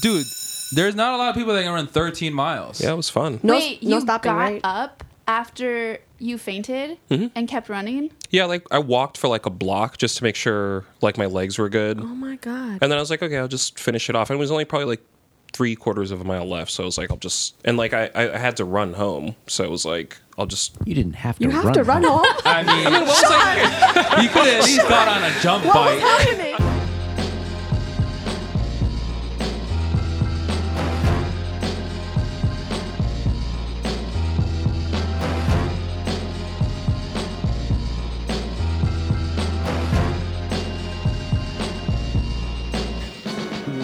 dude. There's not a lot of people that can run 13 miles. Yeah, it was fun. No, Wait, no you stopping, got right? up after you fainted Mm-hmm. and kept running? Yeah, like I walked for like a block just to make sure like my legs were good. Oh my god. And then I was like, okay, I'll just finish it off. And it was only probably like three quarters of a mile left. So I was like, I'll just and like I, I had to run home. So it was like, I'll just You didn't have to run You run. have to run home. I mean, you could have at least got on a jump What was bike.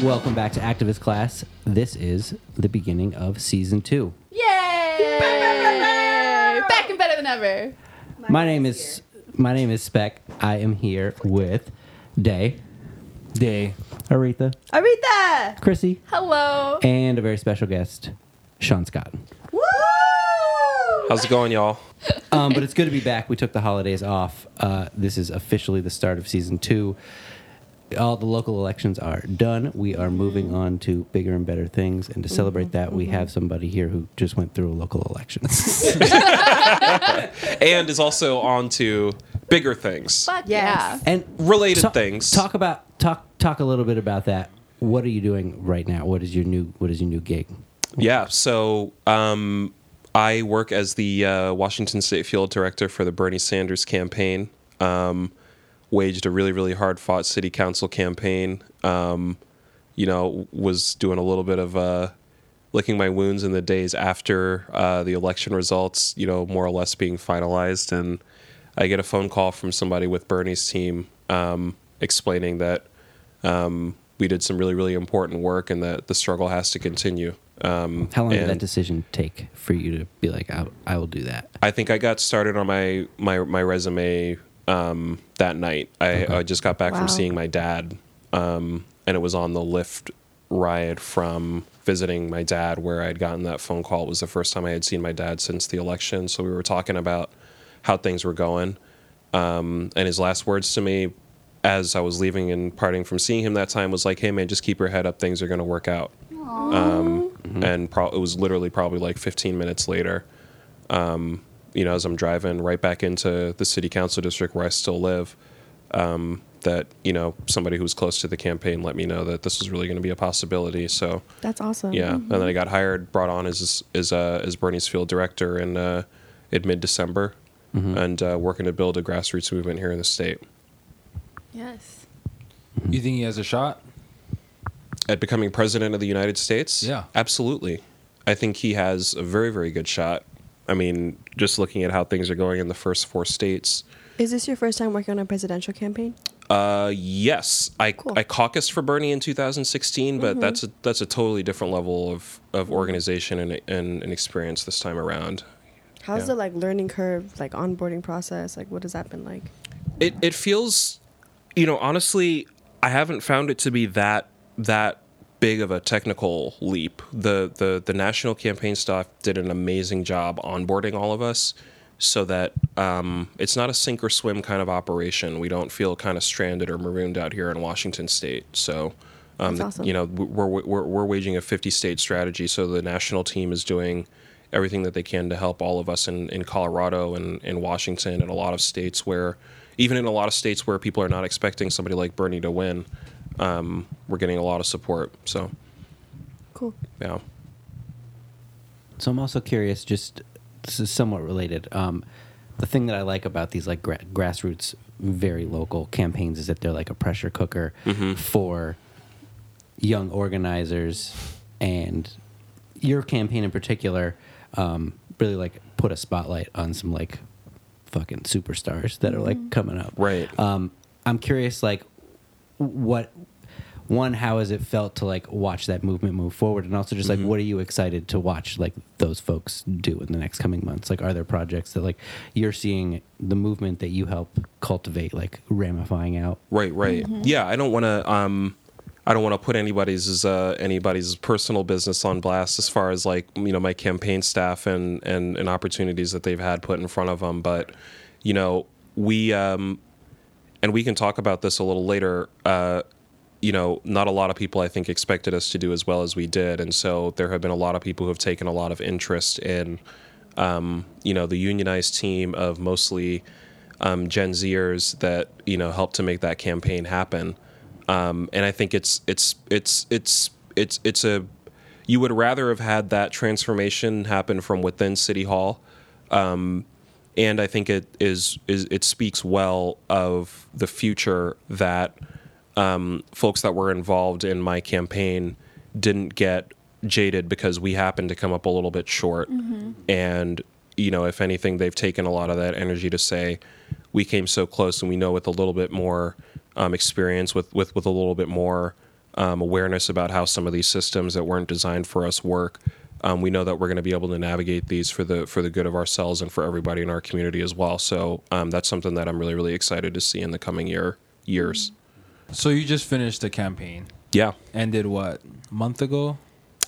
Welcome back to Activist Class. This is the beginning of season two. Yay! Back and better than ever. My name is my name is Spec. I am here with Day, Day. Aretha, Aretha. Chrissy, Hello. and a very special guest, Shaun Scott. Woo! how's it going, y'all? Um, but it's good to be back. We took the holidays off. Uh, this is officially the start of season two. All the local elections are done. We are moving on to bigger and better things. And to celebrate that, we have somebody here who just went through a local election. And is also on to bigger things. Fuck Yes. and Related Ta- things. Talk about talk talk a little bit about that. What are you doing right now? What is your new What is your new gig? Yeah, so um, I work as the uh, Washington State Field Director for the Bernie Sanders campaign. Um, waged a really, really hard fought city council campaign. Um, you know, was doing a little bit of uh, licking my wounds in the days after uh, the election results, you know, more or less being finalized. And I get a phone call from somebody with Bernie's team um, explaining that um, we did some really, really important work and that the struggle has to continue. Um, How long did that decision take for you to be like, I, I will do that? I think I got started on my my my resume um, that night. I, I just got back Wow. from seeing my dad, um, and it was on the Lyft ride from visiting my dad where I had gotten that phone call. It was the first time I had seen my dad since the election. So we were talking about how things were going, um, and his last words to me as I was leaving and parting from seeing him that time was like, "Hey man, just keep your head up. Things are going to work out." Um, And pro- it was literally probably like 15 minutes later um, you know, as I'm driving right back into the city council district where I still live, um, that you know somebody who was close to the campaign let me know that this was really going to be a possibility. So That's awesome. yeah, and then I got hired, brought on as as uh, as Bernie's field director in uh, in mid December, and uh, working to build a grassroots movement here in the state Yes. You think he has a shot? at becoming president of the United States. Yeah. absolutely. I think he has a very very good shot. I mean, just looking at how things are going in the first four states. Is this your first time working on a presidential campaign? Uh, yes, I Cool. I caucused for Bernie in 2016, but that's a that's a totally different level of, of organization and, and and experience this time around. How's Yeah. the like learning curve, like onboarding process? Like, what has that been like? It it feels, you know, honestly, I haven't found it to be that that big of a technical leap. The the the national campaign staff did an amazing job onboarding all of us. So that um, it's not a sink or swim kind of operation. We don't feel kind of stranded or marooned out here in Washington State. So, um, awesome. you know, we're, we're we're waging a 50 state strategy. So the national team is doing everything that they can to help all of us in, in Colorado and in Washington and a lot of states where, even in a lot of states where people are not expecting somebody like Bernie to win, um, we're getting a lot of support. So, Cool. yeah. So I'm also curious, just this is somewhat related. Um, the thing that I like about these like gra- grassroots, very local campaigns is that they're like a pressure cooker for young organizers, and your campaign in particular um, really like put a spotlight on some like fucking superstars that are like coming up. Right. Um, I'm curious, like, what one how has it felt to like watch that movement move forward and also just like what are you excited to watch like those folks do in the next coming months like are there projects that like you're seeing the movement that you help cultivate like ramifying out Right, right. Yeah, I don't want to. Um, I don't want to put anybody's uh, anybody's personal business on blast as far as like you know my campaign staff and and, and opportunities that they've had put in front of them. But you know we um, and we can talk about this a little later. Uh, you know, not a lot of people I think expected us to do as well as we did, and so there have been a lot of people who have taken a lot of interest in, um, you know, the unionized team of mostly um, Gen Zers that you know helped to make that campaign happen. Um, and I think it's it's it's it's it's it's a you would rather have had that transformation happen from within City Hall. Um, and I think it is, is it speaks well of the future that um, folks that were involved in my campaign didn't get jaded because we happened to come up a little bit short. And you know, if anything, they've taken a lot of that energy to say we came so close, and we know with a little bit more um, experience, with with with a little bit more um, awareness about how some of these systems that weren't designed for us work. Um, we know that we're going to be able to navigate these for the for the good of ourselves and for everybody in our community as well. So um, that's something that I'm really really excited to see in the coming year years. So you just finished the campaign. Yeah, Ended what? A month ago?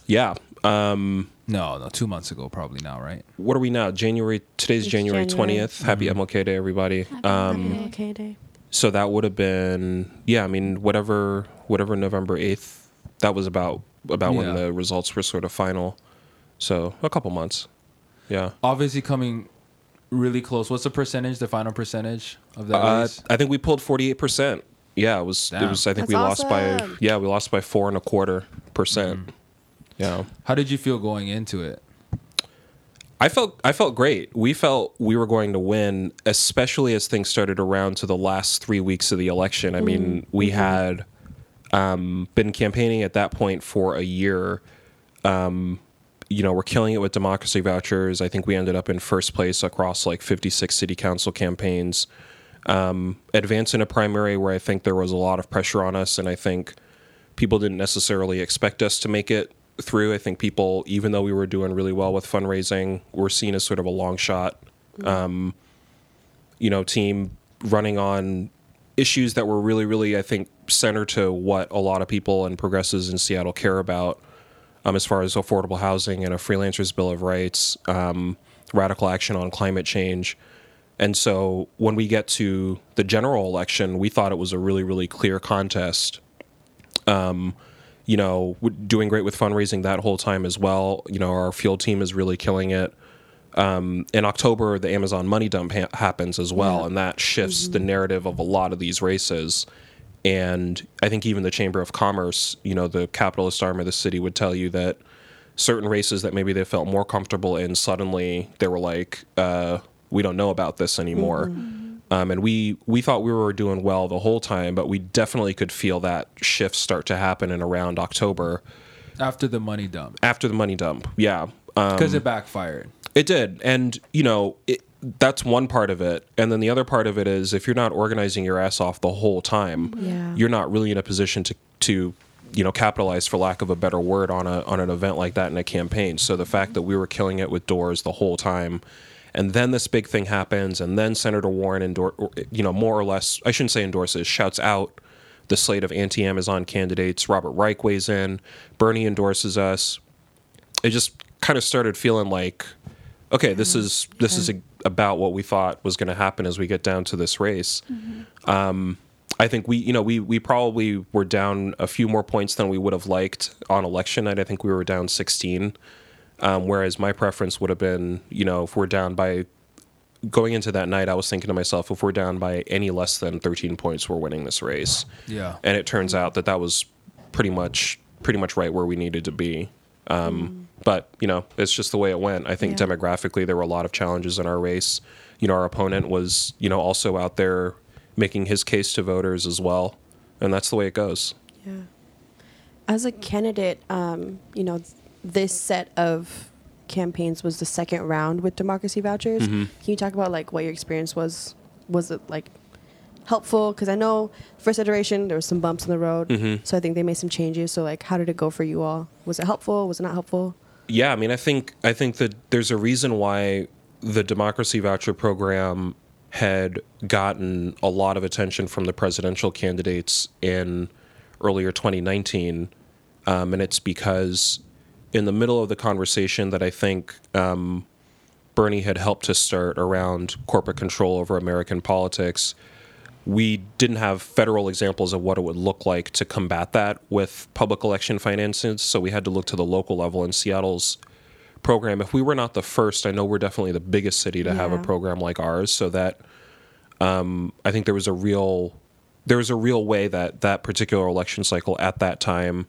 yeah. Um, No, no, two months ago probably now, right? what are we now? January. Today's It's January January. twentieth. Happy MLK Day, everybody. Um, okay day. so that would have been yeah. I mean, whatever whatever November eighth. That was about about when the results were sort of final. So a couple months. Yeah. Obviously coming really close. What's the percentage, the final percentage of that Uh. I think we pulled forty eight percent. Yeah, it was. It was. I think That's we lost by. Yeah, we lost by four and a quarter percent. Yeah. How did you feel going into it? I felt I felt great. We felt we were going to win, especially as things started around to the last three weeks of the election. I mean, we had um, been campaigning at that point for a year. Um, you know, we're killing it with democracy vouchers. I think we ended up in first place across like 56 city council campaigns. Um, advance in a primary where I think there was a lot of pressure on us, and I think people didn't necessarily expect us to make it through. I think people, even though we were doing really well with fundraising, were seen as sort of a long shot, um, you know, team running on issues that were really, really, I think, center to what a lot of people and progressives in Seattle care about, um, as far as affordable housing and a freelancers bill of rights, um, radical action on climate change. And so when we get to the general election, we thought it was a really, really clear contest you know, doing great with fundraising that whole time as well. You know, our field team is really killing it. Um, in October, the Amazon money dump ha- happens as well, and that shifts the narrative of a lot of these races. And I think even the Chamber of Commerce, you know, the capitalist arm of the city would tell you that certain races that maybe they felt more comfortable in, suddenly they were like, uh, we don't know about this anymore. Um, and we we thought we were doing well the whole time, but we definitely could feel that shift start to happen in around October After the money dump. after the money dump. Yeah, um, Because it backfired. it did, and you know it, that's one part of it, and then the other part of it is if you're not organizing your ass off the whole time, Yeah. you're not really in a position to to you know capitalize for lack of a better word on a on an event like that in a campaign. So the fact that we were killing it with doors the whole time. And then this big thing happens, and then Senator Warren endor- or, you know, more or less, I shouldn't say endorses, shouts out the slate of anti-Amazon candidates. Robert Reich weighs in, Bernie endorses us. It just kind of started feeling like, okay, this is this is a, about what we thought was going to happen as we get down to this race. Um, I think we, you know, we we probably were down a few more points than we would have liked on election night. I think we were down 16, um, whereas my preference would have been, you know, if we're down by going into that night, I was thinking to myself, if we're down by any less than 13 points, we're winning this race. Yeah. And it turns out that that was pretty much pretty much right where we needed to be. Um, But you know, it's just the way it went. I think Yeah. demographically, there were a lot of challenges in our race. You know, our opponent was you know also out there making his case to voters as well, and that's the way it goes. Yeah. As a candidate, um, you know, th- this set of campaigns was the second round with democracy vouchers. Mm-hmm. Can you talk about like what your experience was? Was it like helpful? Because I know first iteration there was some bumps in the road, Mm-hmm. so I think they made some changes. So like, how did it go for you all? Was it helpful? Was it not helpful? Yeah, I mean, I think I think that there's a reason why the democracy voucher program had gotten a lot of attention from the presidential candidates in earlier 2019, um, and it's because in the middle of the conversation that I think um, Bernie had helped to start around corporate control over American politics. we didn't have federal examples of what it would look like to combat that with public election finances. So we had to look to the local level. And Seattle's program, if we were not the first, I know we're definitely the biggest city to have a program like ours. So that um, I think there was a real there was a real way that that particular election cycle at that time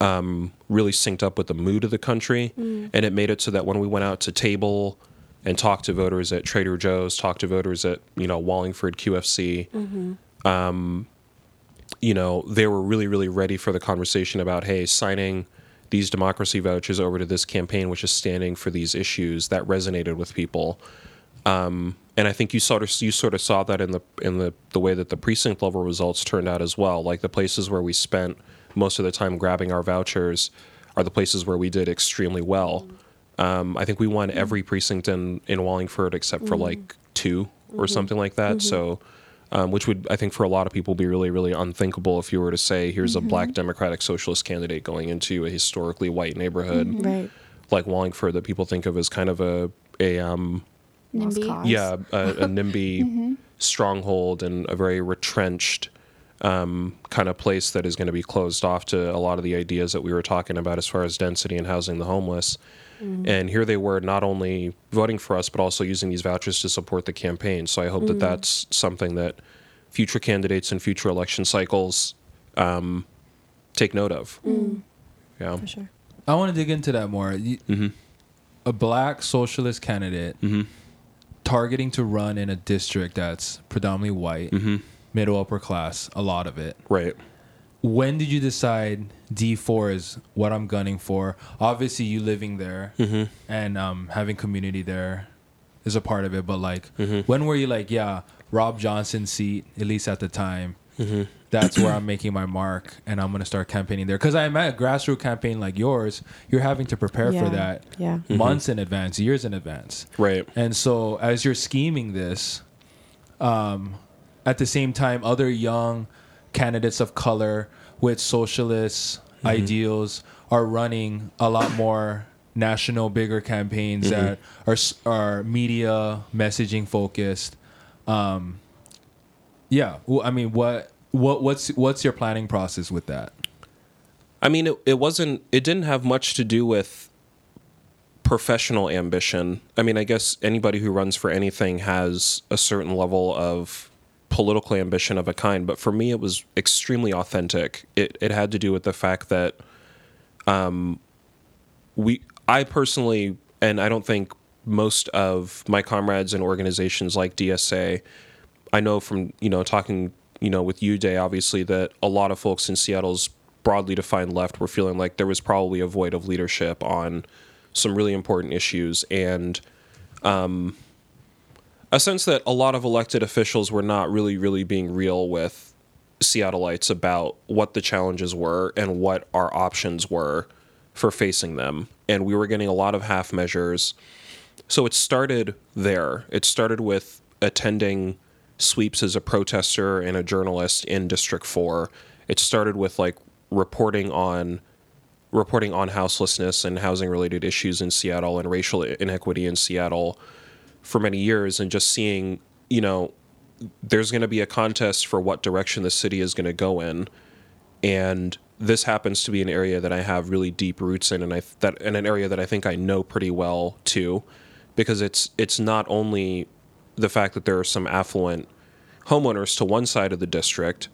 um, really synced up with the mood of the country, and it made it so that when we went out to table and talked to voters at Trader Joe's, talked to voters at you know Wallingford QFC, um, you know they were really really ready for the conversation about hey signing these democracy vouchers over to this campaign which is standing for these issues that resonated with people. Um, and I think you sort of you sort of saw that in the in the the way that the precinct level results turned out as well. Like the places where we spent most of the time grabbing our vouchers are the places where we did extremely well. Um, I think we won mm-hmm. every precinct in in Wallingford except for mm-hmm. like two or mm-hmm. something like that. So. Um, which would, I think, for a lot of people, be really, really unthinkable if you were to say, "Here's a black Democratic Socialist candidate going into a historically white neighborhood Right. like Wallingford that people think of as kind of a a um, NIMBY. yeah, a, a NIMBY stronghold and a very retrenched um, kind of place that is going to be closed off to a lot of the ideas that we were talking about as far as density and housing the homeless. Mm-hmm. And here they were not only voting for us, but also using these vouchers to support the campaign. So I hope that mm-hmm. that's something that future candidates and future election cycles um, take note of. Mm. Yeah. For sure. I want to dig into that more. You, mm-hmm. A black socialist candidate targeting to run in a district that's predominantly white, middle upper class, a lot of it. Right. When did you decide D4 is what I'm gunning for? Obviously, you living there and um, having community there is a part of it. But like, when were you like, yeah, Rob Johnson's seat, at least at the time, that's where I'm making my mark and I'm gonna start campaigning there? Because I imagine a grassroots campaign like yours, you're having to prepare Yeah. for that Yeah. months in advance, years in advance. Right. And so as you're scheming this, um, at the same time, other young candidates of color with socialist ideals are running a lot more national, bigger campaigns that are are media messaging focused. Um, yeah, well, I mean, what what what's what's your planning process with that? I mean, it, it wasn't, it didn't have much to do with professional ambition. I mean, I guess anybody who runs for anything has a certain level of political ambition of a kind, but for me, it was extremely authentic. It, it had to do with the fact that um, we, I personally, and I don't think most of my comrades and organizations like DSA, I know from you know talking you know with you Day obviously that a lot of folks in Seattle's broadly defined left were feeling like there was probably a void of leadership on some really important issues and um, a sense that a lot of elected officials were not really really being real with Seattleites about what the challenges were and what our options were for facing them and we were getting a lot of half measures so it started there. It started with attending sweeps as a protester and a journalist in District 4. It started with like reporting on reporting on houselessness and housing related issues in Seattle and racial inequity in Seattle for many years and just seeing, you know, there's going to be a contest for what direction the city is going to go in. And this happens to be an area that I have really deep roots in, and I that and an area that I think I know pretty well too, because it's it's not only the fact that there are some affluent homeowners to one side of the district.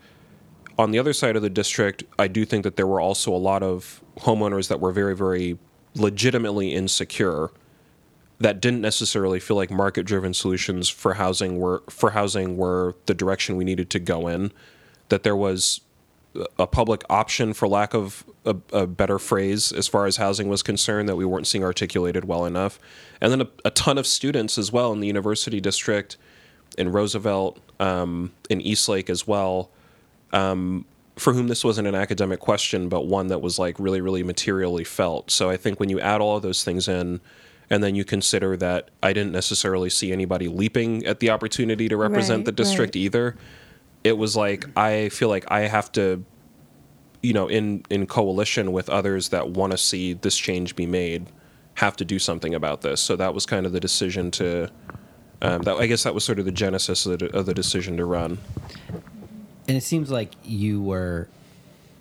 On the other side of the district, I do think that there were also a lot of homeowners that were very, very legitimately insecure that didn't necessarily feel like market driven solutions for housing were for housing were the direction we needed to go in. That there was a public option, for lack of a, a better phrase, as far as housing was concerned, that we weren't seeing articulated well enough. And then a, a ton of students as well in the university district, in Roosevelt, um, in Eastlake as well, um, for whom this wasn't an academic question, but one that was like really, really materially felt. So I think when you add all of those things in, and then you consider that I didn't necessarily see anybody leaping at the opportunity to represent Right, the district right. either it was like I feel like I have to, you know, in in coalition with others that want to see this change be made, have to do something about this. So that was kind of the decision to um, that I guess that was sort of the genesis of the, of the decision to run. And it seems like you were,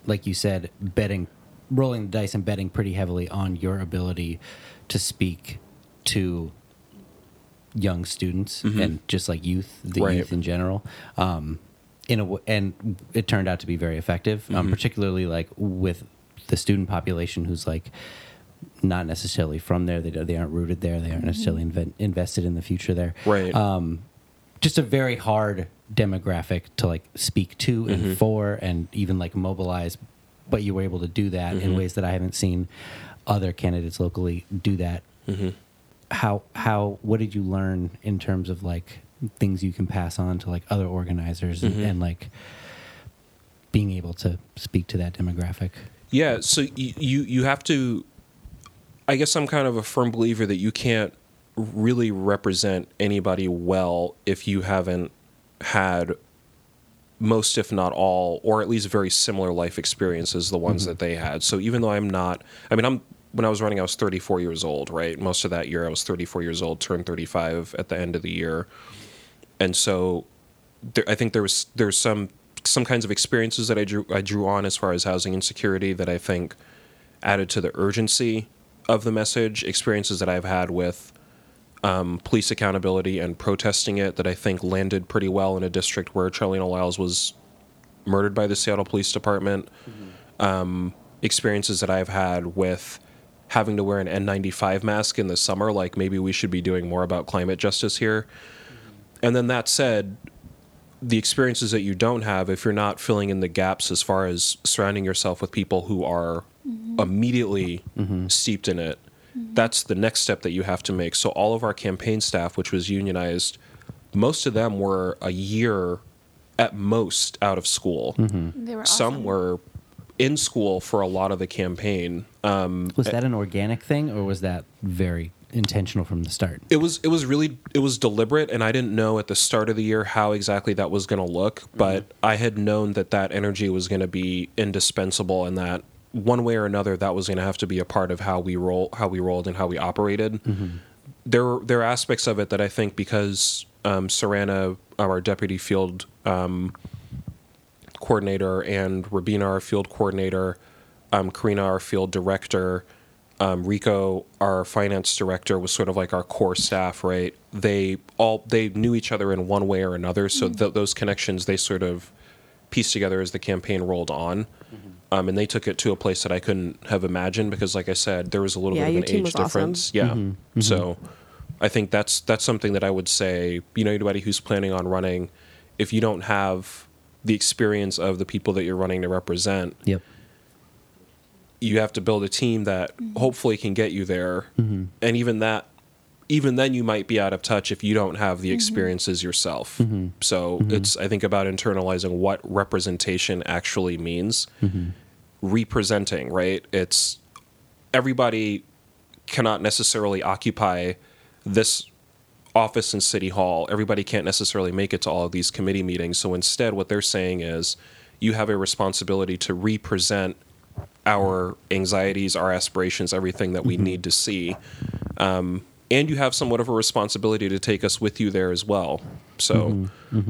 like you said, betting, rolling the dice and betting pretty heavily on your ability to speak to young students and just like youth, the Right. youth in general. Um, in a w- and it turned out to be very effective, um, particularly like with the student population who's like not necessarily from there. They, they aren't rooted there. They aren't necessarily inve- invested in the future there. Right. Um, just a very hard demographic to like speak to and for and even like mobilize. But you were able to do that in ways that I haven't seen other candidates locally do that. Mm-hmm. How how what did you learn in terms of like things you can pass on to like other organizers and, mm-hmm. and like being able to speak to that demographic? Yeah, so you, you you have to. I guess I'm kind of a firm believer that you can't really represent anybody well if you haven't had most, if not all, or at least very similar life experiences the ones mm-hmm. that they had. So even though I'm not, I mean, I'm when I was running, I was 34 years old, right? Most of that year, I was 34 years old, turned 35 at the end of the year, and so there, I think there was there's some some kinds of experiences that I drew I drew on as far as housing insecurity that I think added to the urgency of the message. Experiences that I've had with um, police accountability and protesting it that I think landed pretty well in a district where Charleena Lyles was murdered by the Seattle Police Department. Um, experiences that I've had with having to wear an N95 mask in the summer, like maybe we should be doing more about climate justice here. Mm-hmm. And then that said, the experiences that you don't have, if you're not filling in the gaps as far as surrounding yourself with people who are mm-hmm. immediately mm-hmm. steeped in it, that's the next step that you have to make. So, all of our campaign staff, which was unionized, most of them were a year at most out of school. They were Some were in school for a lot of the campaign. Um, Was that an organic thing or was that very intentional from the start? it was it was really it was deliberate and i didn't know at the start of the year how exactly that was going to look but i had known that that energy was going to be indispensable and that one way or another that was going to have to be a part of how we roll how we rolled and how we operated there there are aspects of it that i think because um, Sarana, our deputy field um, coordinator and Rabina, our field coordinator, um, Karina, our field director, um, Rico, our finance director, was sort of like our core staff, right? They all they knew each other in one way or another, so th- those connections they sort of pieced together as the campaign rolled on. Um, and they took it to a place that I couldn't have imagined because, like I said, there was a little Yeah, bit of an team age was awesome. difference. Yeah. So I think that's that's something that I would say, you know, anybody who's planning on running, if you don't have the experience of the people that you're running to represent, Yep. you have to build a team that hopefully can get you there. Mm-hmm. And even that even then you might be out of touch if you don't have the mm-hmm. experiences yourself. Mm-hmm. So it's I think about internalizing what representation actually means. Representing, right? It's everybody cannot necessarily occupy this office in city hall everybody can't necessarily make it to all of these committee meetings. So instead what they're saying is you have a responsibility to represent our anxieties our aspirations everything that we need to see. Um, and you have somewhat of a responsibility to take us with you there as well. So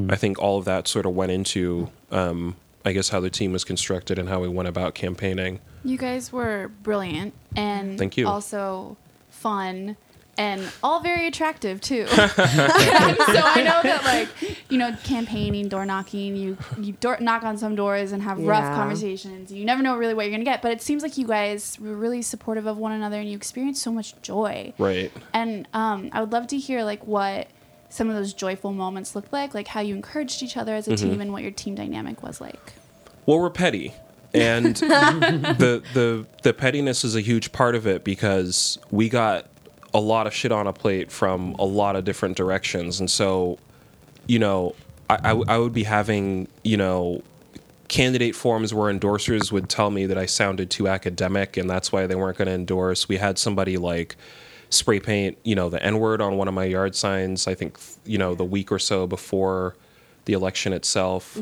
i think all of that sort of went into um, i guess how the team was constructed and how we went about campaigning. You guys were brilliant and Thank you. also fun and all very attractive too. so I know that like you know campaigning, door knocking, you you door, knock on some doors and have rough conversations. You never know really what you're gonna get, but it seems like you guys were really supportive of one another and you experienced so much joy. right And um, I would love to hear like what some of those joyful moments looked like, like how you encouraged each other as a Mm-hmm. team and what your team dynamic was like. Well, we're petty, and the the the pettiness is a huge part of it because we got a lot of shit on a plate from a lot of different directions, and so, you know, I I would be having you know candidate forums where endorsers would tell me that I sounded too academic and that's why they weren't going to endorse. We had somebody like spray paint, you know, the N word on one of my yard signs, I think, you know, the week or so before the election itself.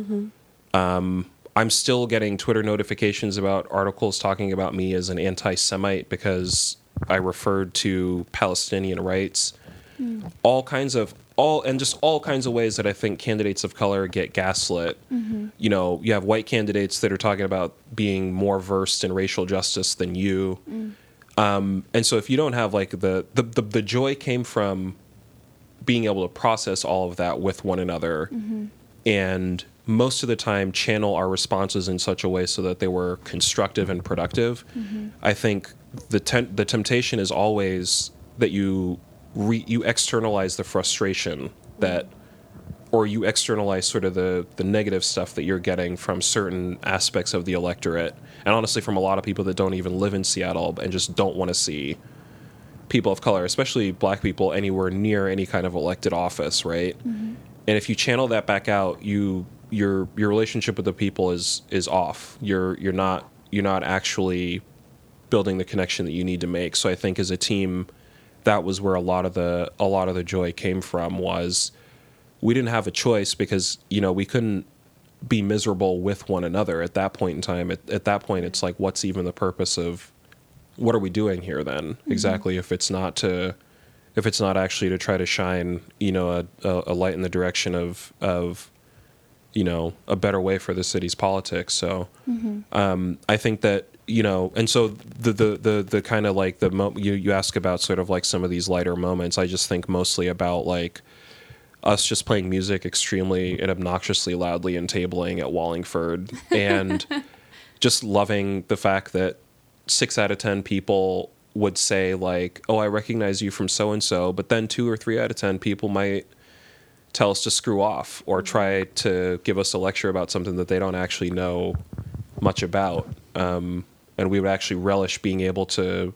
Um, I'm still getting Twitter notifications about articles talking about me as an anti Semite because I referred to Palestinian rights. All kinds of all and just all kinds of ways that I think candidates of color get gaslit. Mm-hmm. You know, you have white candidates that are talking about being more versed in racial justice than you. Mm. Um, and so if you don't have like the, the the the joy came from being able to process all of that with one another mm-hmm. and most of the time channel our responses in such a way so that they were constructive and productive. Mm-hmm. I think the ten- the temptation is always that you re- you externalize the frustration that or you externalize sort of the the negative stuff that you're getting from certain aspects of the electorate and honestly from a lot of people that don't even live in Seattle and just don't want to see people of color, especially black people, anywhere near any kind of elected office, right? Mm-hmm. And if you channel that back out, you your your relationship with the people is is off. You're you're not you're not actually building the connection that you need to make. So I think as a team, that was where a lot of the a lot of the joy came from was we didn't have a choice because you know we couldn't be miserable with one another at that point in time. At, at that point, it's like, what's even the purpose of what are we doing here then? Exactly. If it's not to if it's not actually to try to shine you know a, a, a light in the direction of of you know a better way for the city's politics. So um, i think that you know and so the the the, the kind of like the mo- you you ask about sort of like some of these lighter moments i just think mostly about like us just playing music extremely and obnoxiously loudly and tabling at wallingford and just loving the fact that six out of ten people would say like oh i recognize you from so and so but then two or three out of ten people might tell us to screw off or try to give us a lecture about something that they don't actually know much about. Um, and we would actually relish being able to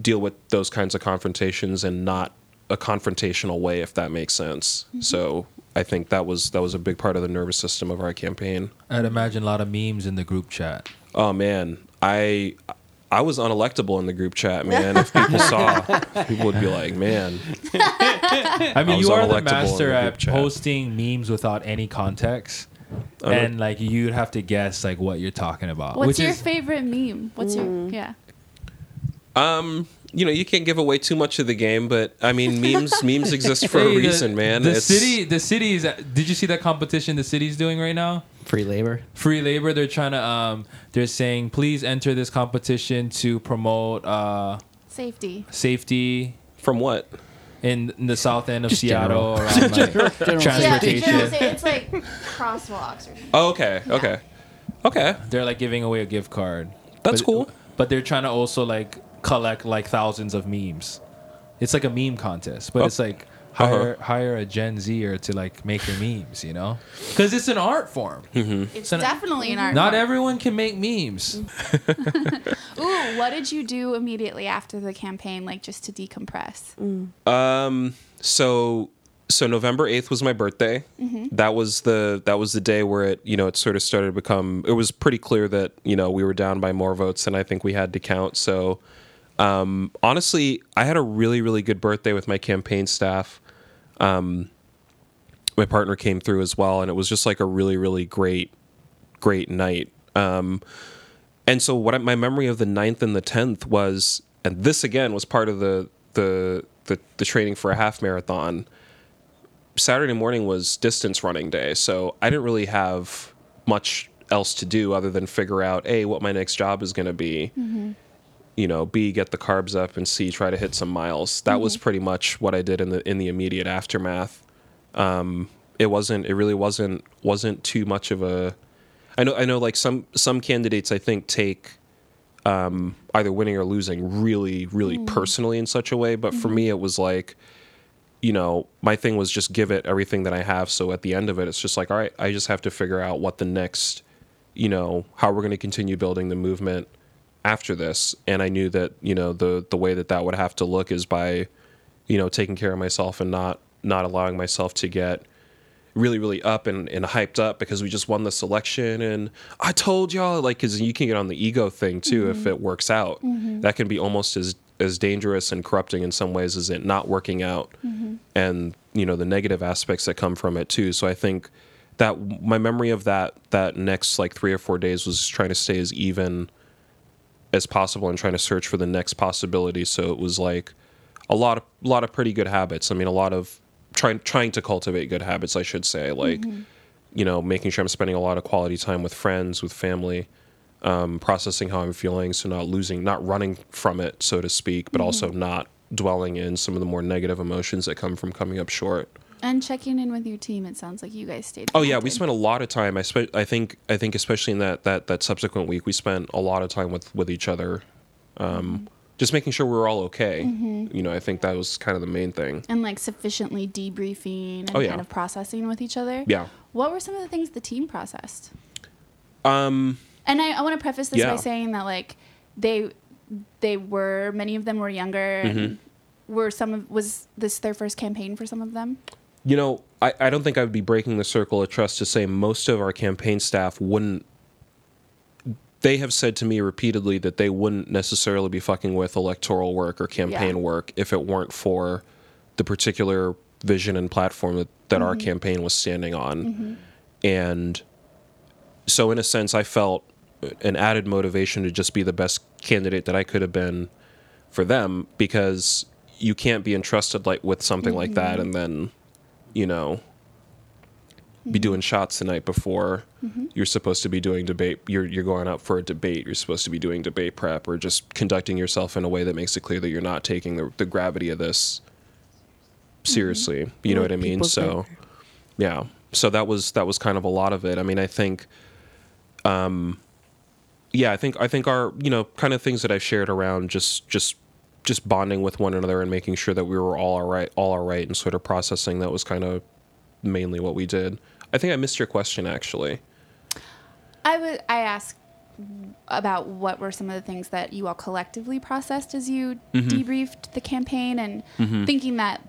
deal with those kinds of confrontations and not a confrontational way if that makes sense mm-hmm. so i think that was that was a big part of the nervous system of our campaign I'd imagine a lot of memes in the group chat. Oh man, I I was unelectable in the group chat, man. If people saw, people would be like, "Man, I I mean, was you are the master the at chat. posting memes without any context. Know. and like you'd have to guess like what you're talking about. What's which your is favorite meme? What's your yeah? um, you know, you can't give away too much of the game, but I mean, memes memes exist for Hey, a the- reason, man. The It's- city, the city is. Did you see that competition the city's doing right now? Free labor. Free labor. They're trying to. Um, they're saying please enter this competition to promote uh, Safety. safety from what? In, in the south end of Just Seattle general. around like General Yeah, transportation. general it's like crosswalks or something. Oh, okay, okay, okay. they're like giving away a gift card. That's But- cool. But they're trying to also like collect like thousands of memes. It's like a meme contest, but Oh. it's like Uh-huh. hire hire a Gen Zer to like make your memes, you know? Because it's an art form. It's So- definitely an art. Not form. everyone can make memes. Ooh, what did you do immediately after the campaign, like just to decompress? Um, so so November eighth was my birthday. That was the that was the day where it you know it sort of started to become. It was pretty clear that you know we were down by more votes than I think we had to count. So um, honestly, I had a really really good birthday with my campaign staff. Um, my partner came through as well, and it was just like a really really great great night. Um, and so what I, my memory of the 9th and the 10th was and this again was part of the the the, the training for a half marathon. Saturday morning was distance running day so i didn't really have much else to do other than figure out a what my next job is going to be you know b get the carbs up and c try to hit some miles. That was pretty much what i did in the in the immediate aftermath. Um it wasn't it really wasn't wasn't too much of a I know I know like some some candidates I think take um, either winning or losing really really personally in such a way, but for me it was like you know my thing was just give it everything that I have. So at the end of it, it's just like all right, I just have to figure out what the next you know how we're going to continue building the movement after this. And I knew that you know the the way that that would have to look is by you know taking care of myself and not not allowing myself to get really really up and, and hyped up because we just won this election and i told y'all like because you can get on the ego thing too if mm-hmm. it works out. Mm-hmm. That can be almost as as dangerous and corrupting in some ways as it not working out mm-hmm. and you know the negative aspects that come from it too. So i think that my memory of that that next like three or four days was trying to stay as even as possible and trying to search for the next possibility. So it was like a lot of a lot of pretty good habits. I mean a lot of trying trying to cultivate good habits, I should say, like you know, making sure I'm spending a lot of quality time with friends, with family, um, processing how I'm feeling, so not losing, not running from it, so to speak, but also not dwelling in some of the more negative emotions that come from coming up short. And checking in with your team. It sounds like you guys stayed. Oh yeah, we spent a lot of time. I spent. I think. I think especially in that that that subsequent week, we spent a lot of time with with each other, um, just making sure we were all okay. You know, I think that was kind of the main thing. and like sufficiently debriefing and Oh, yeah. kind of processing with each other. Yeah. What were some of the things the team processed? Um. And I, I want to preface this Yeah. by saying that like they they were many of them were younger Mm-hmm. and were some of was this their first campaign for some of them? You know, I, I don't think I would be breaking the circle of trust to say most of our campaign staff wouldn't. They have said to me repeatedly that they wouldn't necessarily be fucking with electoral work or campaign Yeah. work if it weren't for the particular vision and platform that, that our mm-hmm. campaign was standing on. Mm-hmm. And so, in a sense, I felt an added motivation to just be the best candidate that I could have been for them because you can't be entrusted like with something like that mm-hmm. and then you know be doing shots the night before. You're supposed to be doing debate you're you're going out for a debate you're supposed to be doing debate prep or just conducting yourself in a way that makes it clear that you're not taking the, the gravity of this seriously. You know what i mean? so yeah. So that was that was kind of a lot of it. I mean i think um yeah i think i think our you know kind of things that i've shared around just just just bonding with one another and making sure that we were all all right all all right and sort of processing that was kind of mainly what we did i think i missed your question actually I would I asked about what were some of the things that you all collectively processed as you Mm-hmm. debriefed the campaign and thinking that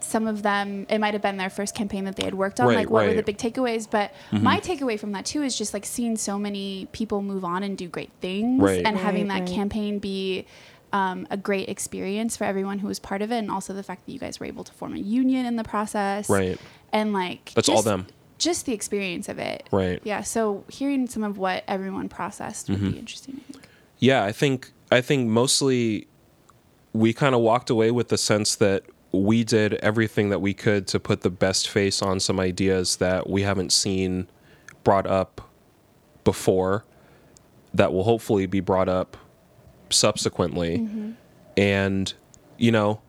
some of them it might have been their first campaign that they had worked on Right, like what were the big takeaways but my takeaway from that too is just like seeing so many people move on and do great things Right. and having that right. campaign be um, a great experience for everyone who was part of it and also the fact that you guys were able to form a union in the process Right. and like That's all them. Just the experience of it Right. yeah so hearing some of what everyone processed would Mm-hmm. be interesting I. Yeah, I think I think mostly we kind of walked away with the sense that we did everything that we could to put the best face on some ideas that we haven't seen brought up before that will hopefully be brought up subsequently. And you know,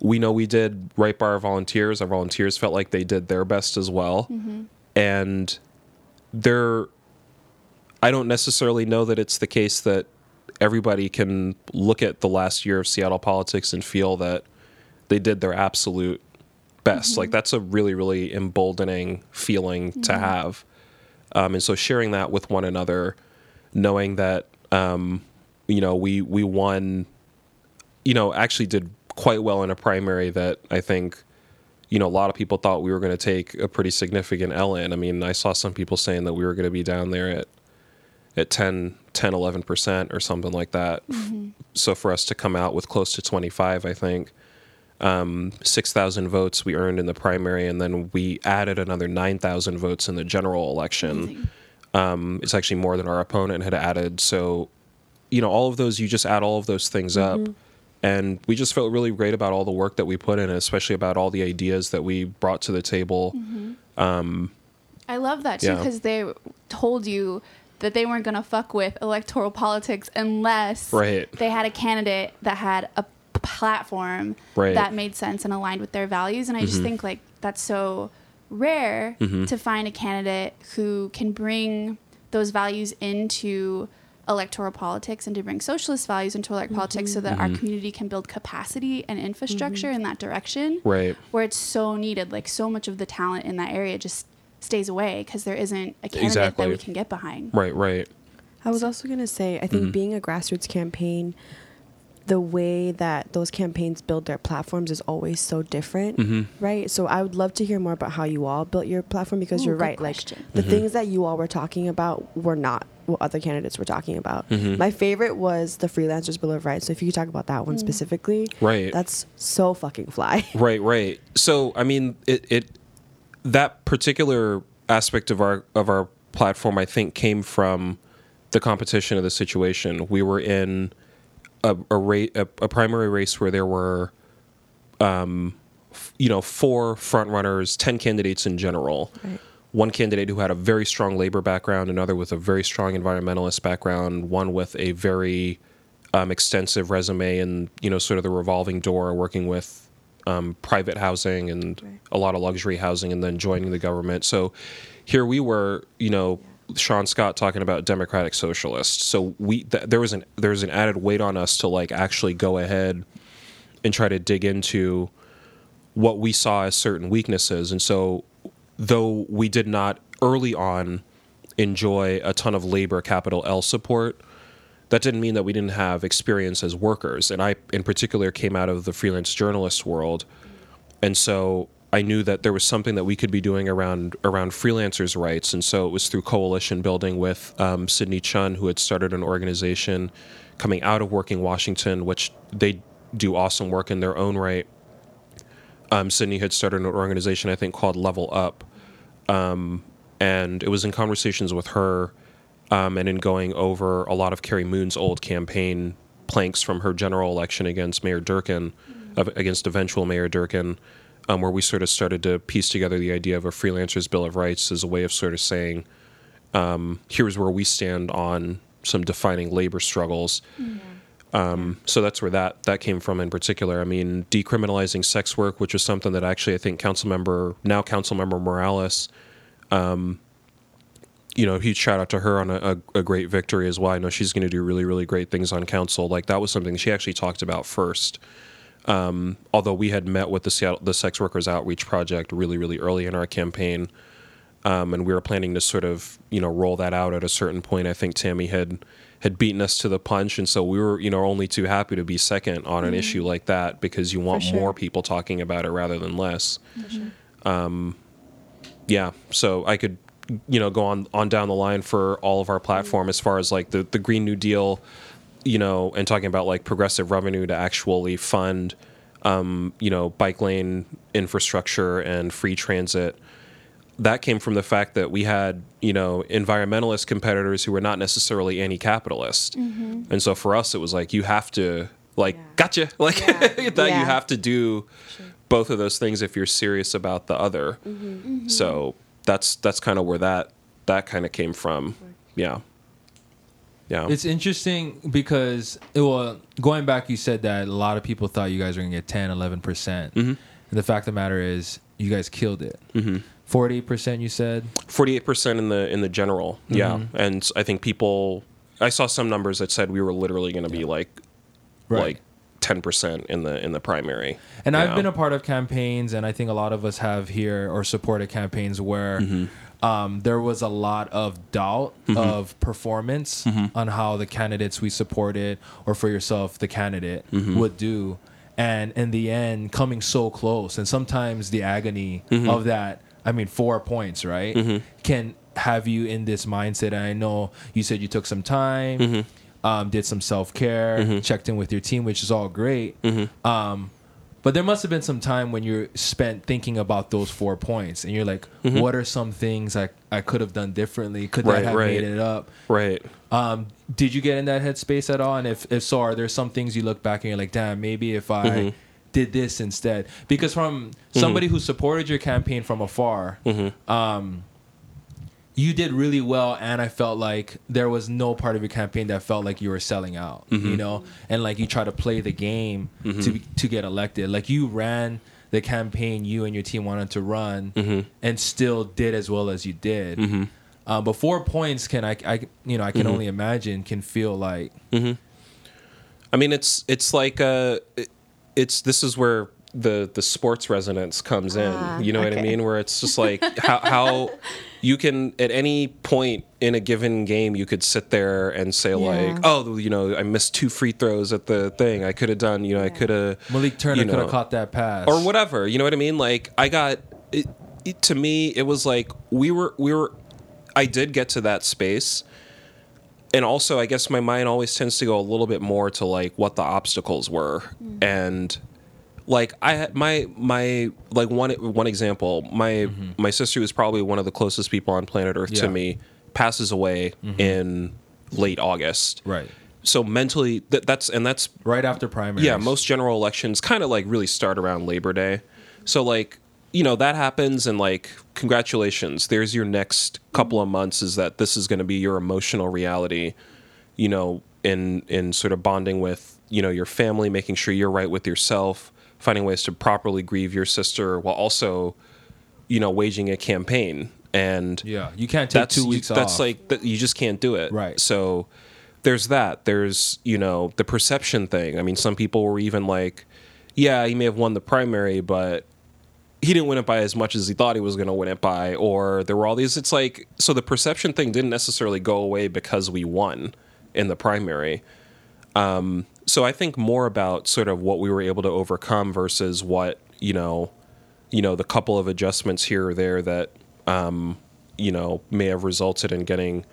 we know we did right by our volunteers. Our volunteers felt like they did their best as well. And they're I don't necessarily know that it's the case that everybody can look at the last year of Seattle politics and feel that they did their absolute best. Like that's a really, really emboldening feeling to have. Um, and so sharing that with one another, knowing that um, you know we we won, you know, actually did quite well in a primary that I think you know, a lot of people thought we were going to take a pretty significant L in. I mean, I saw some people saying that we were going to be down there at at 10, 10 11% or something like that. So for us to come out with close to 25, I think, um, 6,000 votes we earned in the primary, and then we added another 9,000 votes in the general election. Um, it's actually more than our opponent had added. So, you know, all of those, you just add all of those things up. And we just felt really great about all the work that we put in, especially about all the ideas that we brought to the table. Mm-hmm. Um, I love that too Yeah. because they told you that they weren't going to fuck with electoral politics unless Right. they had a candidate that had a platform Right. that made sense and aligned with their values. And I just mm-hmm. think like that's so rare mm-hmm. to find a candidate who can bring those values into electoral politics and to bring socialist values into electoral politics so that our community can build capacity and infrastructure in that direction Right. where it's so needed. Like so much of the talent in that area just stays away because there isn't a candidate Exactly. that we can get behind. Right, right. I was also going to say, I think Mm-hmm. being a grassroots campaign, the way that those campaigns build their platforms is always so different, Mm-hmm. right? So I would love to hear more about how you all built your platform because Ooh, you're right. question. Like the Mm-hmm. things that you all were talking about were not what other candidates were talking about. Mm-hmm. My favorite was the Freelancers Bill of Rights. So if you could talk about that one specifically, Right. That's so fucking fly. Right, right. So I mean, it it that particular aspect of our of our platform, I think, came from the competition of the situation. We were in a a, ra- a, a primary race where there were um, f- you know four front runners, ten candidates in general. Right. One candidate who had a very strong labor background, another with a very strong environmentalist background, one with a very um, extensive resume and you know sort of the revolving door, working with um, private housing and Right. a lot of luxury housing, and then joining the government. So here we were, you know, Shaun Scott talking about democratic socialists. So we th- there was an there was an added weight on us to like actually go ahead and try to dig into what we saw as certain weaknesses. And so, though we did not early on enjoy a ton of labor capital L support, that didn't mean that we didn't have experience as workers. And I, in particular, came out of the freelance journalist world. And so I knew that there was something that we could be doing around around freelancers' rights. And so it was through coalition building with um, Sydney Chun, who had started an organization coming out of Working Washington, which they do awesome work in their own right. Um, Sydney had started an organization, I think, called Level Up. Um, and it was in conversations with her um, and in going over a lot of Cary Moon's old campaign planks from her general election against Mayor Durkan, of, against eventual Mayor Durkan, um, where we sort of started to piece together the idea of a freelancer's bill of rights as a way of sort of saying, um, here's where we stand on some defining labor struggles. Um, so that's where that that came from in particular. I mean, decriminalizing sex work, which was something that actually I think council member now council member Morales, um, you know, huge shout out to her on a, a, a great victory as well. I know she's going to do really really great things on council. Like that was something she actually talked about first. Um, although we had met with the Seattle, the Sex Workers Outreach Project really really early in our campaign, um, and we were planning to sort of you know roll that out at a certain point. I think Tammy had had beaten us to the punch, and so we were you know only too happy to be second on an issue like that because you want sure. more people talking about it rather than less. Sure. Yeah, so I could you know go on on down the line for all of our platform as far as like the the Green New Deal, you know, and talking about like progressive revenue to actually fund. Um, you know, bike lane infrastructure and free transit that came from the fact that we had you know environmentalist competitors who were not necessarily anti-capitalist. Mm-hmm. And so for us it was like you have to like Yeah. gotcha. Like Yeah. that you have to do both of those things if you're serious about the other. Mm-hmm. So mm-hmm. that's that's kind of where that that kind of came from. Yeah. Yeah. It's interesting because, it, well, going back, you said that a lot of people thought you guys were going to get 10, 11%. percent. Mm-hmm. And the fact of the matter is, you guys killed it. Mm-hmm. 48%, you said? 48% in the in the general yeah Mm-hmm. and i think people i saw some numbers that said we were literally going to be like like 10% in the in the primary And I've know? been a part of campaigns, and I think a lot of us have here or supported campaigns where Mm-hmm. um, there was a lot of doubt of performance Mm-hmm. on how the candidates we supported, or for yourself, the candidate Mm-hmm. would do. And in the end, coming so close, and sometimes the agony Mm-hmm. of that, I mean, four points, right, can have you in this mindset. I know you said you took some time. Mm-hmm. Um, did some self care, checked in with your team, which is all great. Mm-hmm. Um, but there must have been some time when you're spent thinking about those four points, and you're like, "What are some things I I could have done differently? Could Mm-hmm. Right, that have right. made it up?" right Um, did you get in that headspace at all? And if if so, are there some things you look back and you're like, "Damn, maybe if I Mm-hmm. Did this instead?" Because from somebody who supported your campaign from afar, Mm-hmm. um, you did really well, and I felt like there was no part of your campaign that felt like you were selling out. Mm-hmm. You know, and like you try to play the game to be, to get elected. Like you ran the campaign you and your team wanted to run, Mm-hmm. and still did as well as you did. Um, but four points can I, I you know I can Mm-hmm. only imagine can feel like I mean, it's it's like uh, it- it's this is where the the sports resonance comes in. Ah, you know what I mean? Where it's just like how how you can at any point in a given game you could sit there and say like, oh, you know, I missed two free throws at the thing. I could have done. You know, I could have Malik Turner you could have caught that pass or whatever. You know what I mean? Like I got it, it, to me, it was like we were we were. I did get to that space, and also I guess my mind always tends to go a little bit more to like what the obstacles were, mm. and like I had my my like one one example. My mm-hmm. my sister was probably one of the closest people on planet Earth Yeah. to me. Passes away mm-hmm. in late August. right So mentally, that, that's and that's right after primary. yeah, most general elections kind of like really start around Labor Day. So like, you know, that happens and like congratulations. There's your next couple of months is that this is going to be your emotional reality, you know, in in sort of bonding with, you know, your family, making sure you're right with yourself, finding ways to properly grieve your sister while also, you know, waging a campaign. And Yeah, you can't take two weeks that's off. like you just can't do it Right. so there's that there's you know the perception thing i mean some people were even like yeah he may have won the primary but he didn't win it by as much as he thought he was going to win it by or there were all these it's like so the perception thing didn't necessarily go away because we won in the primary. Um, so i think more about sort of what we were able to overcome versus what you know you know the couple of adjustments here or there that um, you know may have resulted in getting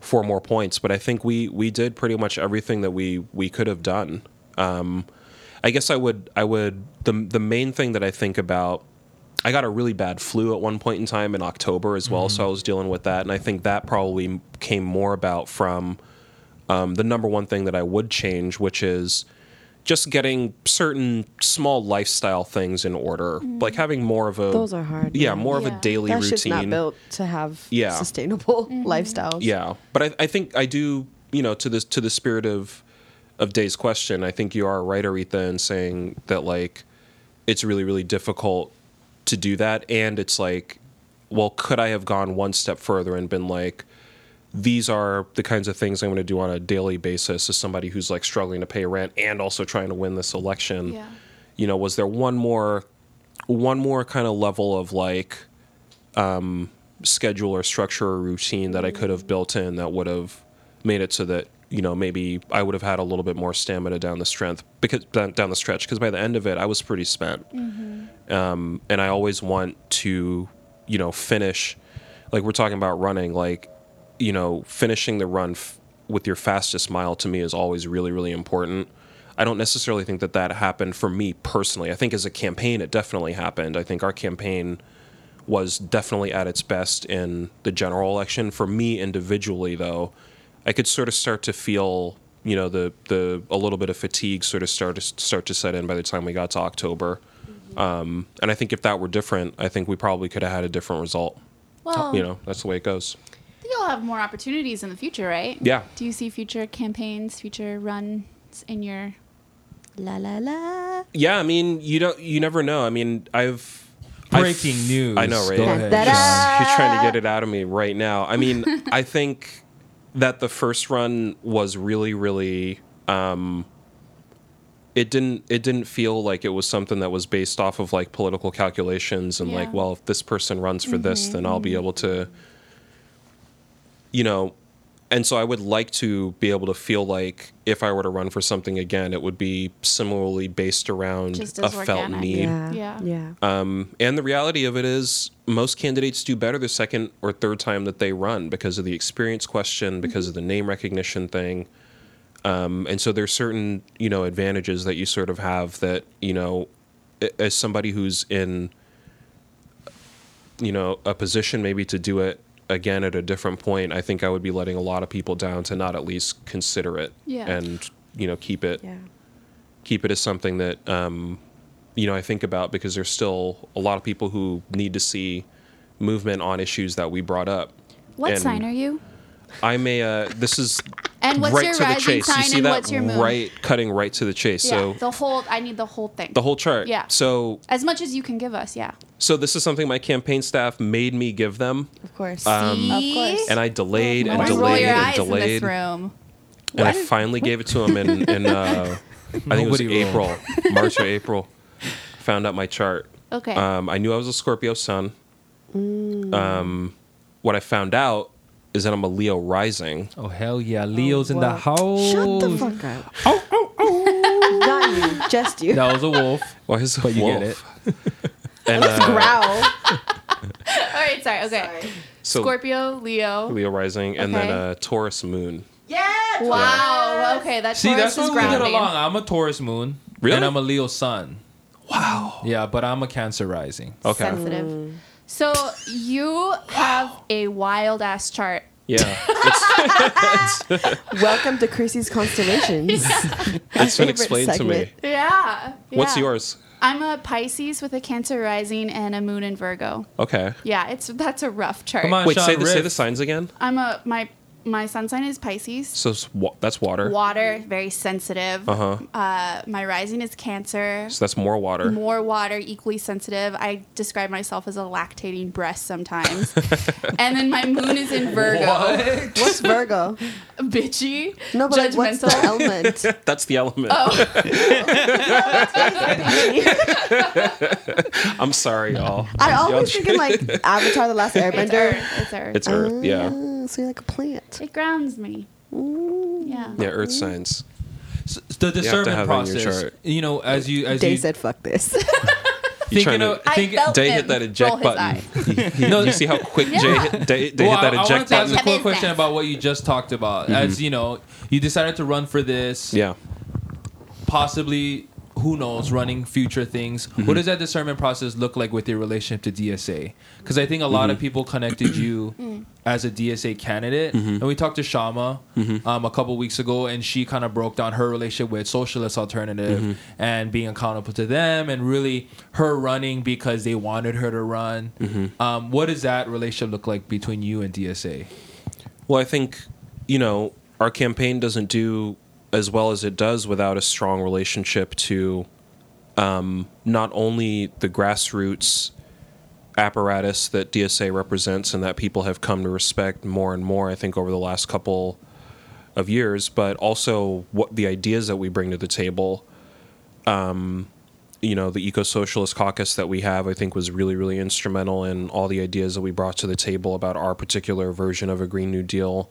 four more points. But i think we we did pretty much everything that we we could have done. Um, i guess i would i would the the main thing that i think about I got a really bad flu at one point in time in October as well, so mm-hmm. I was dealing with that, and I think that probably came more about from um, the number one thing that I would change, which is just getting certain small lifestyle things in order, mm-hmm. like having more of a Those are hard, yeah, man. more of a daily That shit's routine. not built to have Yeah. sustainable mm-hmm. lifestyles. Yeah, but I, I think I do. You know, to this to the spirit of of Day's question, I think you are right, Aretha, in saying that like it's really really difficult to do that, and it's like, well, could I have gone one step further and been like, these are the kinds of things I'm going to do on a daily basis as somebody who's like struggling to pay rent and also trying to win this election. Yeah. You know, was there one more one more kind of level of like um, schedule or structure or routine that I could have mm. built in that would have made it so that you know maybe I would have had a little bit more stamina down the strength because down down the stretch because by the end of it I was pretty spent. Um, and I always want to you know finish like we're talking about running like you know finishing the run f- with your fastest mile to me is always really really important. I don't necessarily think that that happened for me personally. I think as a campaign it definitely happened. I think our campaign was definitely at its best in the general election. For me individually, though, I could sort of start to feel, you know, the the a little bit of fatigue sort of start to start to set in by the time we got to October. Um, and I think if that were different, I think we probably could have had a different result. Well, You know, that's the way it goes. I think you'll have more opportunities in the future, right? Yeah. Do you see future campaigns, future runs in your? La la la. Yeah, I mean, you don't, you never know. I mean, I've I've- Breaking news. I know, right? Go ahead. Da-da-da. You're trying to get it out of me right now. I mean, I think that the first run was really, really. Um, it didn't. It didn't feel like it was something that was based off of like political calculations and like, well, if this person runs for this, then I'll be able to. You know, and so I would like to be able to feel like if I were to run for something again, it would be similarly based around a as felt organic. need. Yeah. Yeah. Yeah. Um, and the reality of it is, most candidates do better the second or third time that they run because of the experience question, because of the name recognition thing. Um, and so there's certain, you know, advantages that you sort of have that, you know, as somebody who's in, you know, a position maybe to do it again at a different point, I think I would be letting a lot of people down to not at least consider it Yeah. and, you know, keep it Yeah. keep it as something that um, you know I think about because there's still a lot of people who need to see movement on issues that we brought up. What And sign are you? I'm a. Uh, this is And what's right your to the rising chase. sign you see and that what's your moon? right, cutting right to the chase. Yeah. So the whole. I need the whole thing. the whole chart. Yeah. So as much as you can give us. Yeah. so this is something my campaign staff made me give them, Of course. Um, of course. and I delayed No and delayed roll your and eyes in this delayed, room. and I finally gave it to him in in uh, I think it was April, March or April. Found out my chart. Okay. Um, I knew I was a Scorpio sun. Um, what I found out is that I'm a Leo rising. Oh hell yeah, Leo's in the house. Shut the fuck up. Oh oh oh. Not you, just you. That was a wolf. Why is a But you get wolf? And, uh, Growl. All right. Sorry. Okay. so Scorpio, Leo. Leo rising, and then Okay. uh, Taurus moon. Yeah. Wow. Okay. That's See, Taurus that's is where we get along. I'm a Taurus moon. Really? And I'm a Leo sun. Wow. Yeah, but I'm a Cancer rising. Okay. Sensitive. So you have a wild ass chart. Yeah. It's, Welcome to Chrissy's constellations. it's been Favorite explained to me. segment. Yeah. What's yeah. yours? I'm a Pisces with a Cancer rising and a moon in Virgo. Okay. Yeah, it's that's a rough chart. Come on, Wait, Shaun, say the, say riff. the signs again. I'm a my my sun sign is Pisces. So wa- that's water. Water, very sensitive. Uh-huh. Uh, my rising is Cancer. So that's more water. More water, equally sensitive. I describe myself as a lactating breast sometimes. and then my moon is in Virgo. What's Virgo? Bitchy. No, but like, what's the judgmental. element? That's the element. Oh. I'm sorry, y'all. I Y'all always tr- thinking like Avatar: The Last It's Airbender. Earth. It's Earth. It's Earth. Yeah. So you're like a plant. it grounds me. Mm. Yeah. Yeah. Earth signs. S- the discernment have it in your process. You know, as you as Day you said, "Fuck this." You trying thinking to- of I thinking, felt Day him hit that roll eject his button. eye. You, No. you see how quick Jay hit, Day, Day well, hit that I, I wanted eject to ask a quick question Business. about what you just talked about. As mm-hmm. you know, you decided to run for this. Yeah. possibly who knows running future things Mm-hmm. what does that discernment process look like with your relationship to dsa because i think a lot of Mm-hmm. people connected you as a dsa candidate Mm-hmm. and we talked to Kshama um, a couple weeks ago and she kind of broke down her relationship with socialist alternative Mm-hmm. and being accountable to them and really her running because they wanted her to run Mm-hmm. um, what does that relationship look like between you and dsa Well, I think, you know, our campaign doesn't do as well as it does without a strong relationship to um, not only the grassroots apparatus that DSA represents and that people have come to respect more and more, I think, over the last couple of years, but also what the ideas that we bring to the table. Um, you know, the eco socialist caucus that we have, I think, was really, really instrumental in all the ideas that we brought to the table about our particular version of a Green New Deal,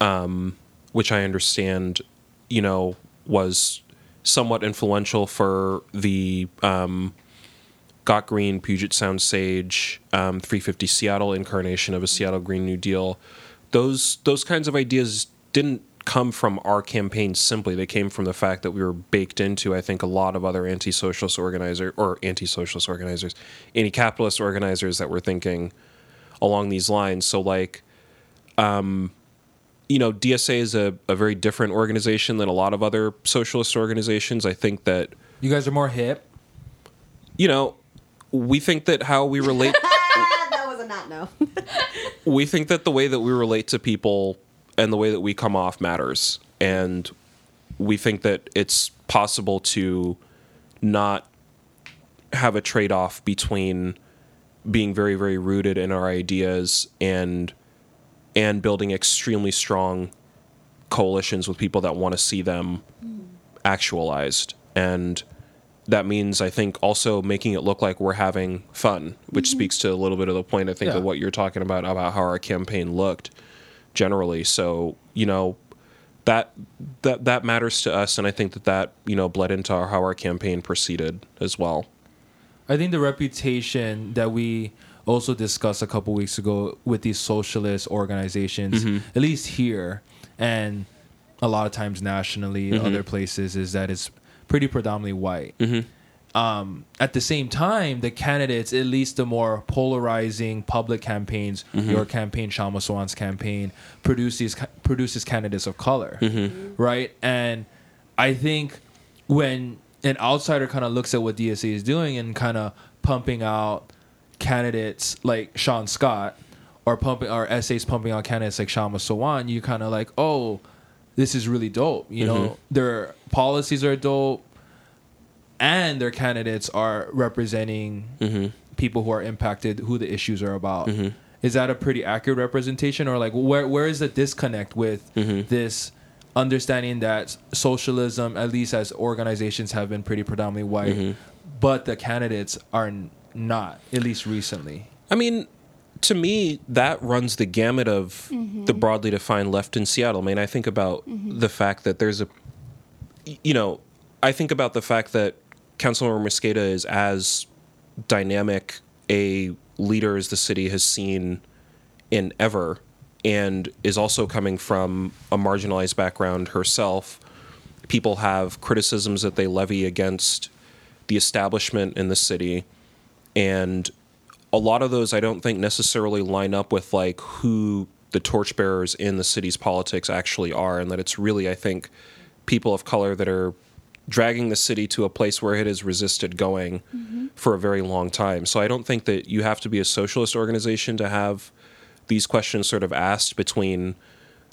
um, which I understand, you know, was somewhat influential for the um, Got Green, Puget Sound Sage, um, 350 Seattle incarnation of a Seattle Green New Deal. Those those kinds of ideas didn't come from our campaign simply. They came from the fact that we were baked into, I think, a lot of other anti-socialist organizer or anti-socialist organizers, anti-capitalist organizers that were thinking along these lines. So like you know, DSA is a, a very different organization than a lot of other socialist organizations. I think that, you guys are more hip you know, we think that how we relate, that was a not no. we think that the way that we relate to people and the way that we come off matters. And we think that it's possible to not have a trade off between being very, very rooted in our ideas and and building extremely strong coalitions with people that want to see them actualized. And that means I think also making it look like we're having fun, which mm-hmm. speaks to a little bit of the point I think Yeah. of what you're talking about about how our campaign looked generally. So, you know, that that that matters to us and I think that that, you know, bled into our, how our campaign proceeded as well. I think the reputation that we also discussed a couple weeks ago with these socialist organizations, mm-hmm. at least here and a lot of times nationally, mm-hmm. other places, is that it's pretty predominantly white. Mm-hmm. Um, at the same time, the candidates, at least the more polarizing public campaigns, your campaign, Kshama Sawant's campaign, produces produces candidates of color, right? And I think when an outsider kind of looks at what DSA is doing and kind of pumping out candidates like Shaun Scott or pumping or essays pumping on candidates like Kshama Sawant, you kind of like, oh, this is really dope. You know, mm-hmm. their policies are dope, and their candidates are representing mm-hmm. people who are impacted, who the issues are about. Mm-hmm. Is that a pretty accurate representation, or like where where is the disconnect with this? Understanding that socialism, at least as organizations, have been pretty predominantly white, but the candidates are not, at least recently. I mean, to me, that runs the gamut of mm-hmm. the broadly defined left in Seattle. I mean, I think about mm-hmm. the fact that there's a, you know, I think about the fact that Councilmember Mosqueda is as dynamic a leader as the city has seen in ever, and is also coming from a marginalized background herself. People have criticisms that they levy against the establishment in the city, and a lot of those I don't think necessarily line up with like who the torchbearers in the city's politics actually are, and that it's really I think people of color that are dragging the city to a place where it has resisted going for a very long time. So I don't think that you have to be a socialist organization to have these questions sort of asked between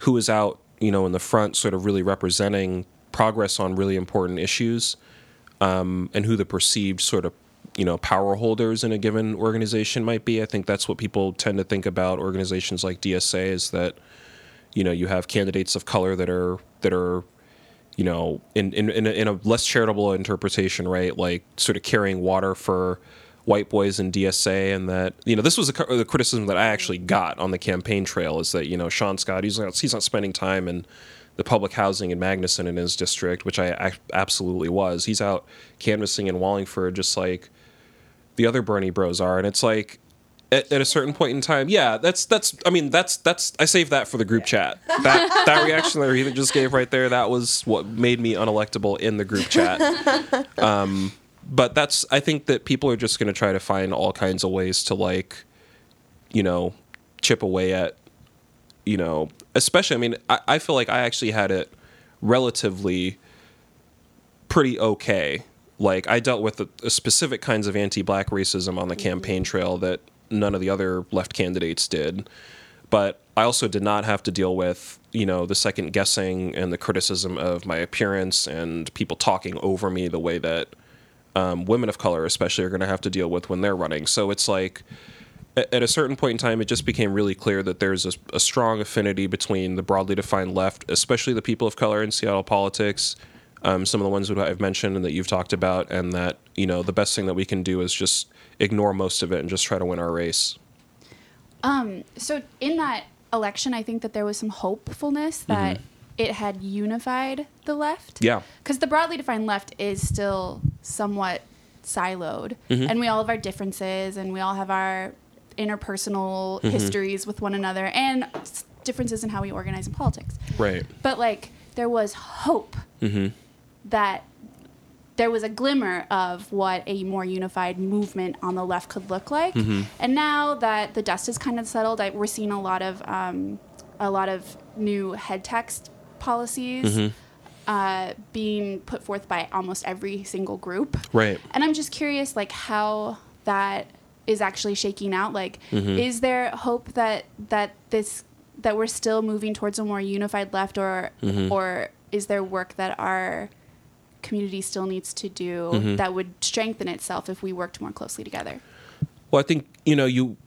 who is out, you know, in the front, sort of really representing progress on really important issues, um, and who the perceived sort of, you know, power holders in a given organization might be. I think that's what people tend to think about organizations like DSA is that, you know, you have candidates of color that are that are you know, in in in a, in a less charitable interpretation, right? Like sort of carrying water for white boys in DSA, and that you know this was a, the criticism that I actually got on the campaign trail is that you know Shaun Scott he's not he's not spending time in the public housing in Magnuson in his district, which I ac- absolutely was. He's out canvassing in Wallingford, just like the other Bernie Bros are, and it's like at, at a certain point in time, yeah, that's that's. I mean, that's that's. I saved that for the group chat. That that reaction that Rita just gave right there, that was what made me unelectable in the group chat. Um, but that's. I think that people are just going to try to find all kinds of ways to like, you know, chip away at, you know, especially. I mean, I, I feel like I actually had it relatively pretty okay. Like I dealt with a, a specific kinds of anti-black racism on the campaign trail that none of the other left candidates did. But I also did not have to deal with, you know, the second guessing and the criticism of my appearance and people talking over me the way that um, women of color, especially, are going to have to deal with when they're running. So it's like, at a certain point in time, it just became really clear that there's a, a strong affinity between the broadly defined left, especially the people of color in Seattle politics, um, some of the ones that I've mentioned and that you've talked about, and that you know the best thing that we can do is just ignore most of it and just try to win our race. Um, so in that election, I think that there was some hopefulness that it had unified the left. Yeah. Because the broadly defined left is still somewhat siloed, and we all have our differences, and we all have our interpersonal histories with one another, and differences in how we organize in politics. Right. But like, there was hope that there was a glimmer of what a more unified movement on the left could look like. And now that the dust has kind of settled, I, we're seeing a lot of um, a lot of new head tax policies uh, being put forth by almost every single group. Right. And I'm just curious, like how that is actually shaking out. Like, is there hope that that this that we're still moving towards a more unified left, or or is there work that our community still needs to do that would strengthen itself if we worked more closely together? Well, I think you know you.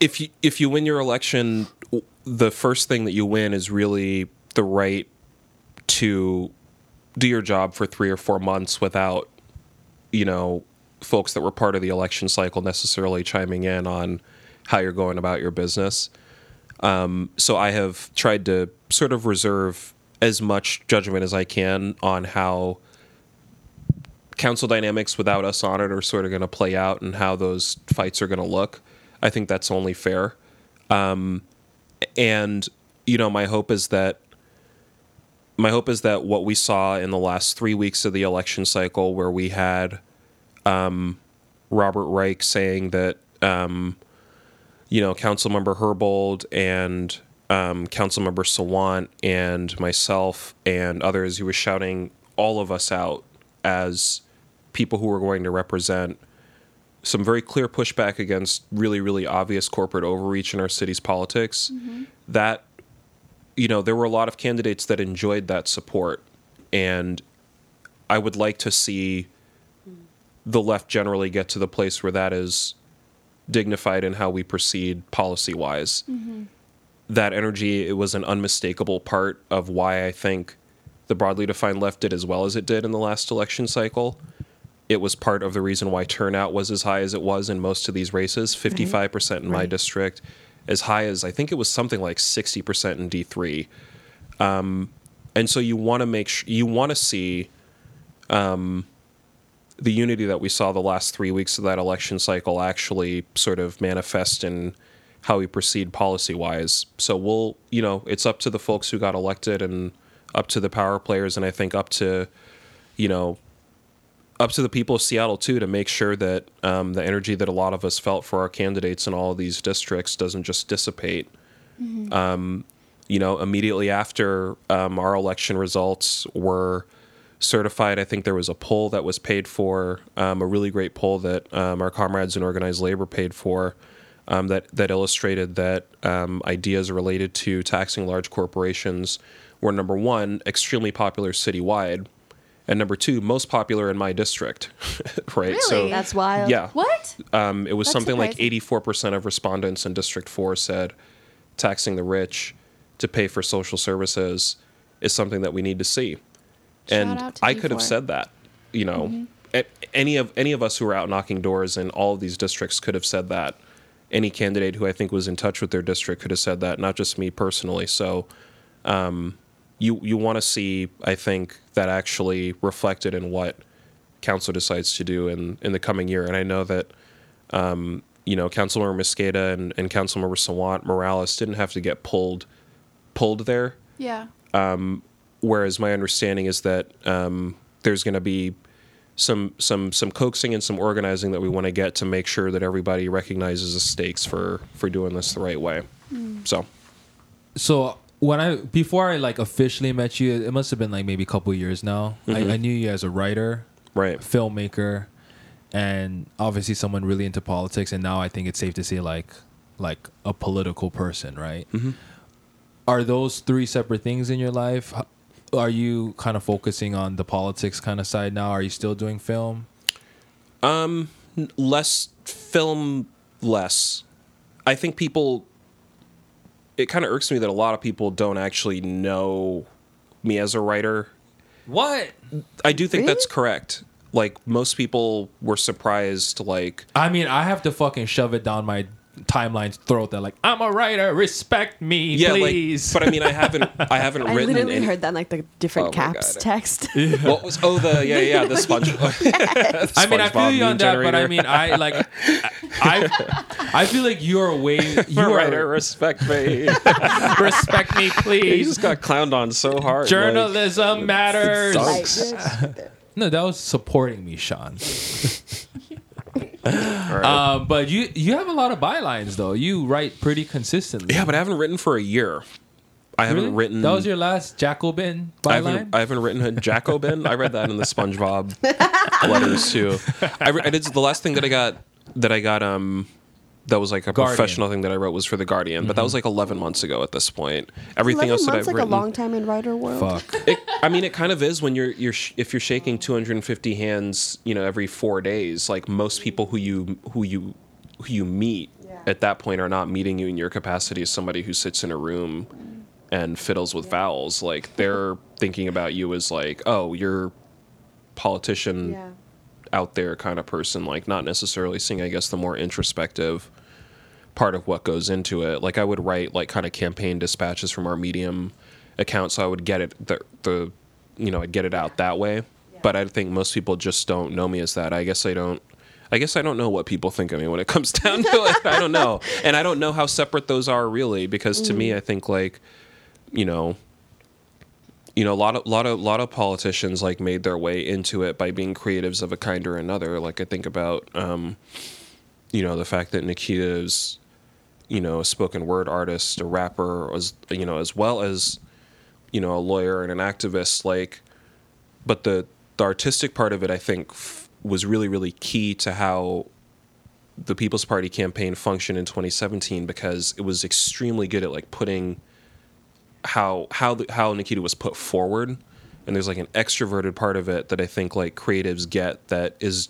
If you if you win your election, the first thing that you win is really the right to do your job for three or four months without, you know, folks that were part of the election cycle necessarily chiming in on how you're going about your business. Um, so I have tried to sort of reserve as much judgment as I can on how council dynamics without us on it are sort of going to play out and how those fights are going to look. I think that's only fair. Um, and you know, my hope is that my hope is that what we saw in the last three weeks of the election cycle, where we had um, Robert Reich saying that um, you know Councilmember Herbold and um, Councilmember Sawant and myself and others, he was shouting all of us out as people who were going to represent some very clear pushback against really, really obvious corporate overreach in our city's politics. That, you know, there were a lot of candidates that enjoyed that support. And I would like to see the left generally get to the place where that is dignified in how we proceed policy wise. That energy it was an unmistakable part of why I think the broadly defined left did as well as it did in the last election cycle. It was part of the reason why turnout was as high as it was in most of these races 55% in my district, as high as I think it was something like 60% in D3. Um, and so you want to make sh- you want to see um, the unity that we saw the last three weeks of that election cycle actually sort of manifest in how we proceed policy wise. So we'll, you know, it's up to the folks who got elected and up to the power players, and I think up to, you know, up to the people of Seattle too to make sure that um, the energy that a lot of us felt for our candidates in all of these districts doesn't just dissipate. Um, you know, immediately after um, our election results were certified. I think there was a poll that was paid for, um, a really great poll that um, our comrades in organized labor paid for. Um, that that illustrated that um, ideas related to taxing large corporations were number one, extremely popular citywide, and number two, most popular in my district. right. So Really? That's wild. yeah, What? um, it was That's something like 84% of respondents in District 4 said taxing the rich to pay for social services is something that we need to see. and out to I could have said that, you know, a- any of any of us who were out knocking doors in all of these districts could have said that. Any candidate who I think was in touch with their district could have said that, not just me personally. So, um, you you want to see, I think, that actually reflected in what council decides to do in in the coming year. And I know that um, you know Councilmember Mosqueda and, and Councilmember Sawant Morales didn't have to get pulled pulled there. Yeah. Whereas my understanding is that um, there's going to be some some some coaxing and some organizing that we want to get to make sure that everybody recognizes the stakes for for doing this the right way. Mm. So so when I before I like officially met you, it must have been like maybe a couple years now. I, mm-hmm. I knew you as a writer, right, filmmaker, and obviously someone really into politics. And now I think it's safe to say like like a political person, right? Mm-hmm. Are those three separate things in your life? H- Are you kind of focusing on the politics kind of side now? Are you still doing film? Um, less film less i think people it kind of irks me that a lot of people don't actually know me as a writer What? i do think that's correct like most people were surprised like I mean, I have to fucking shove it down my timeline's throat that like I'm a writer, respect me, yeah please. like but i mean i haven't i haven't I written literally any, heard that like the different Oh caps God. text. what was oh the yeah yeah the sponge I mean, I feel you on that, but I mean, I like, I, I feel like you're way, you you are writer respect me respect me, he you just got clowned on so hard like- Journalism matters. Like- Like, No, that was supporting me, Shaun. Right. Um, but you you have a lot of bylines though. You write pretty consistently. yeah but i haven't written for a year i haven't Really? written That was your last Jacobin I byline. haven't, I haven't written a Jacobin. I read that in the SpongeBob letters too. I, re- I did the last thing that I got that I got um that was like a Guardian. professional thing that I wrote was for the Guardian, but that mm-hmm. was like 11 months ago at this point. Everything 11 else that months I've like written, a long time in writer world. Fuck. it, I mean, it kind of is when you're you're sh- if you're shaking 250 hands, you know, every four days. Like most people who you who you who you meet Yeah. at that point are not meeting you in your capacity as somebody who sits in a room and fiddles with vowels. Like they're thinking about you as like, oh, you're politician Yeah. Out there kind of person. Like not necessarily seeing, I guess, the more introspective part of what goes into it. Like I would write like kind of campaign dispatches from our Medium account, so I would get it the the you know I'd get it out that way. But I think most people just don't know me as that. I guess I don't. I guess I don't know what people think of me when it comes down to it. I don't know, and I don't know how separate those are really. Because to me, mm. I think like, you know, you know, a lot of lot of lot of politicians like made their way into it by being creatives of a kind or another. Like I think about, um, you know, the fact that Nikkita is, you know, a spoken word artist, a rapper, as you know, as well as, you know, a lawyer and an activist. Like, but the the artistic part of it, I think, f- was really really key to how the People's Party campaign functioned in 2017 because it was extremely good at like putting how how the, how Nikkita was put forward, and there's like an extroverted part of it that I think like creatives get that is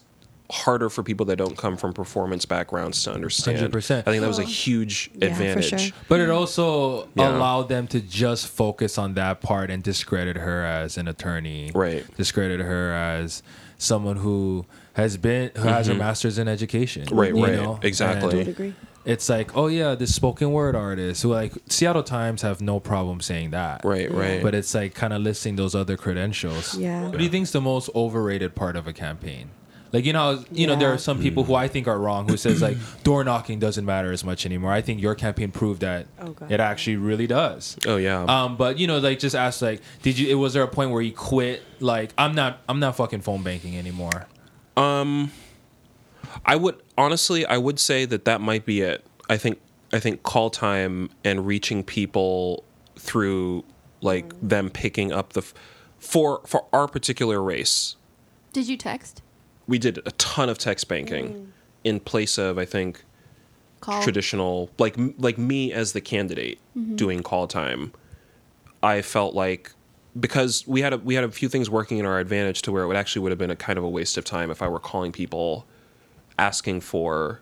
harder for people that don't come from performance backgrounds to understand. 100%. I think that was a huge Yeah, advantage. sure. But it also Yeah. allowed them to just focus on that part and discredit her as an attorney. Right. Discredit her as someone who has been who has her master's in education. Mm-hmm. Right, you right. know? Exactly. And I would agree. It's like, oh yeah, this spoken word artist who like Seattle Times have no problem saying that. Right, right. But it's like kind of listing those other credentials. Yeah. What do you think's the most overrated part of a campaign? Like you know, you know, there are some people who I think are wrong who says like door knocking doesn't matter as much anymore. I think your campaign proved that Oh, God. it actually really does. oh yeah. Um, but you know, like just ask like, did you? It was there a point where you quit? Like, I'm not, I'm not fucking phone banking anymore. I would honestly, I would say that that might be it. I think I think call time and reaching people through like mm. them picking up the f- for for our particular race, Did you text? we did a ton of text banking mm. in place of I think Call? traditional like like me as the candidate mm-hmm. doing call time. I felt like because we had a, we had a few things working in our advantage to where it would actually would have been a kind of a waste of time if I were calling people asking for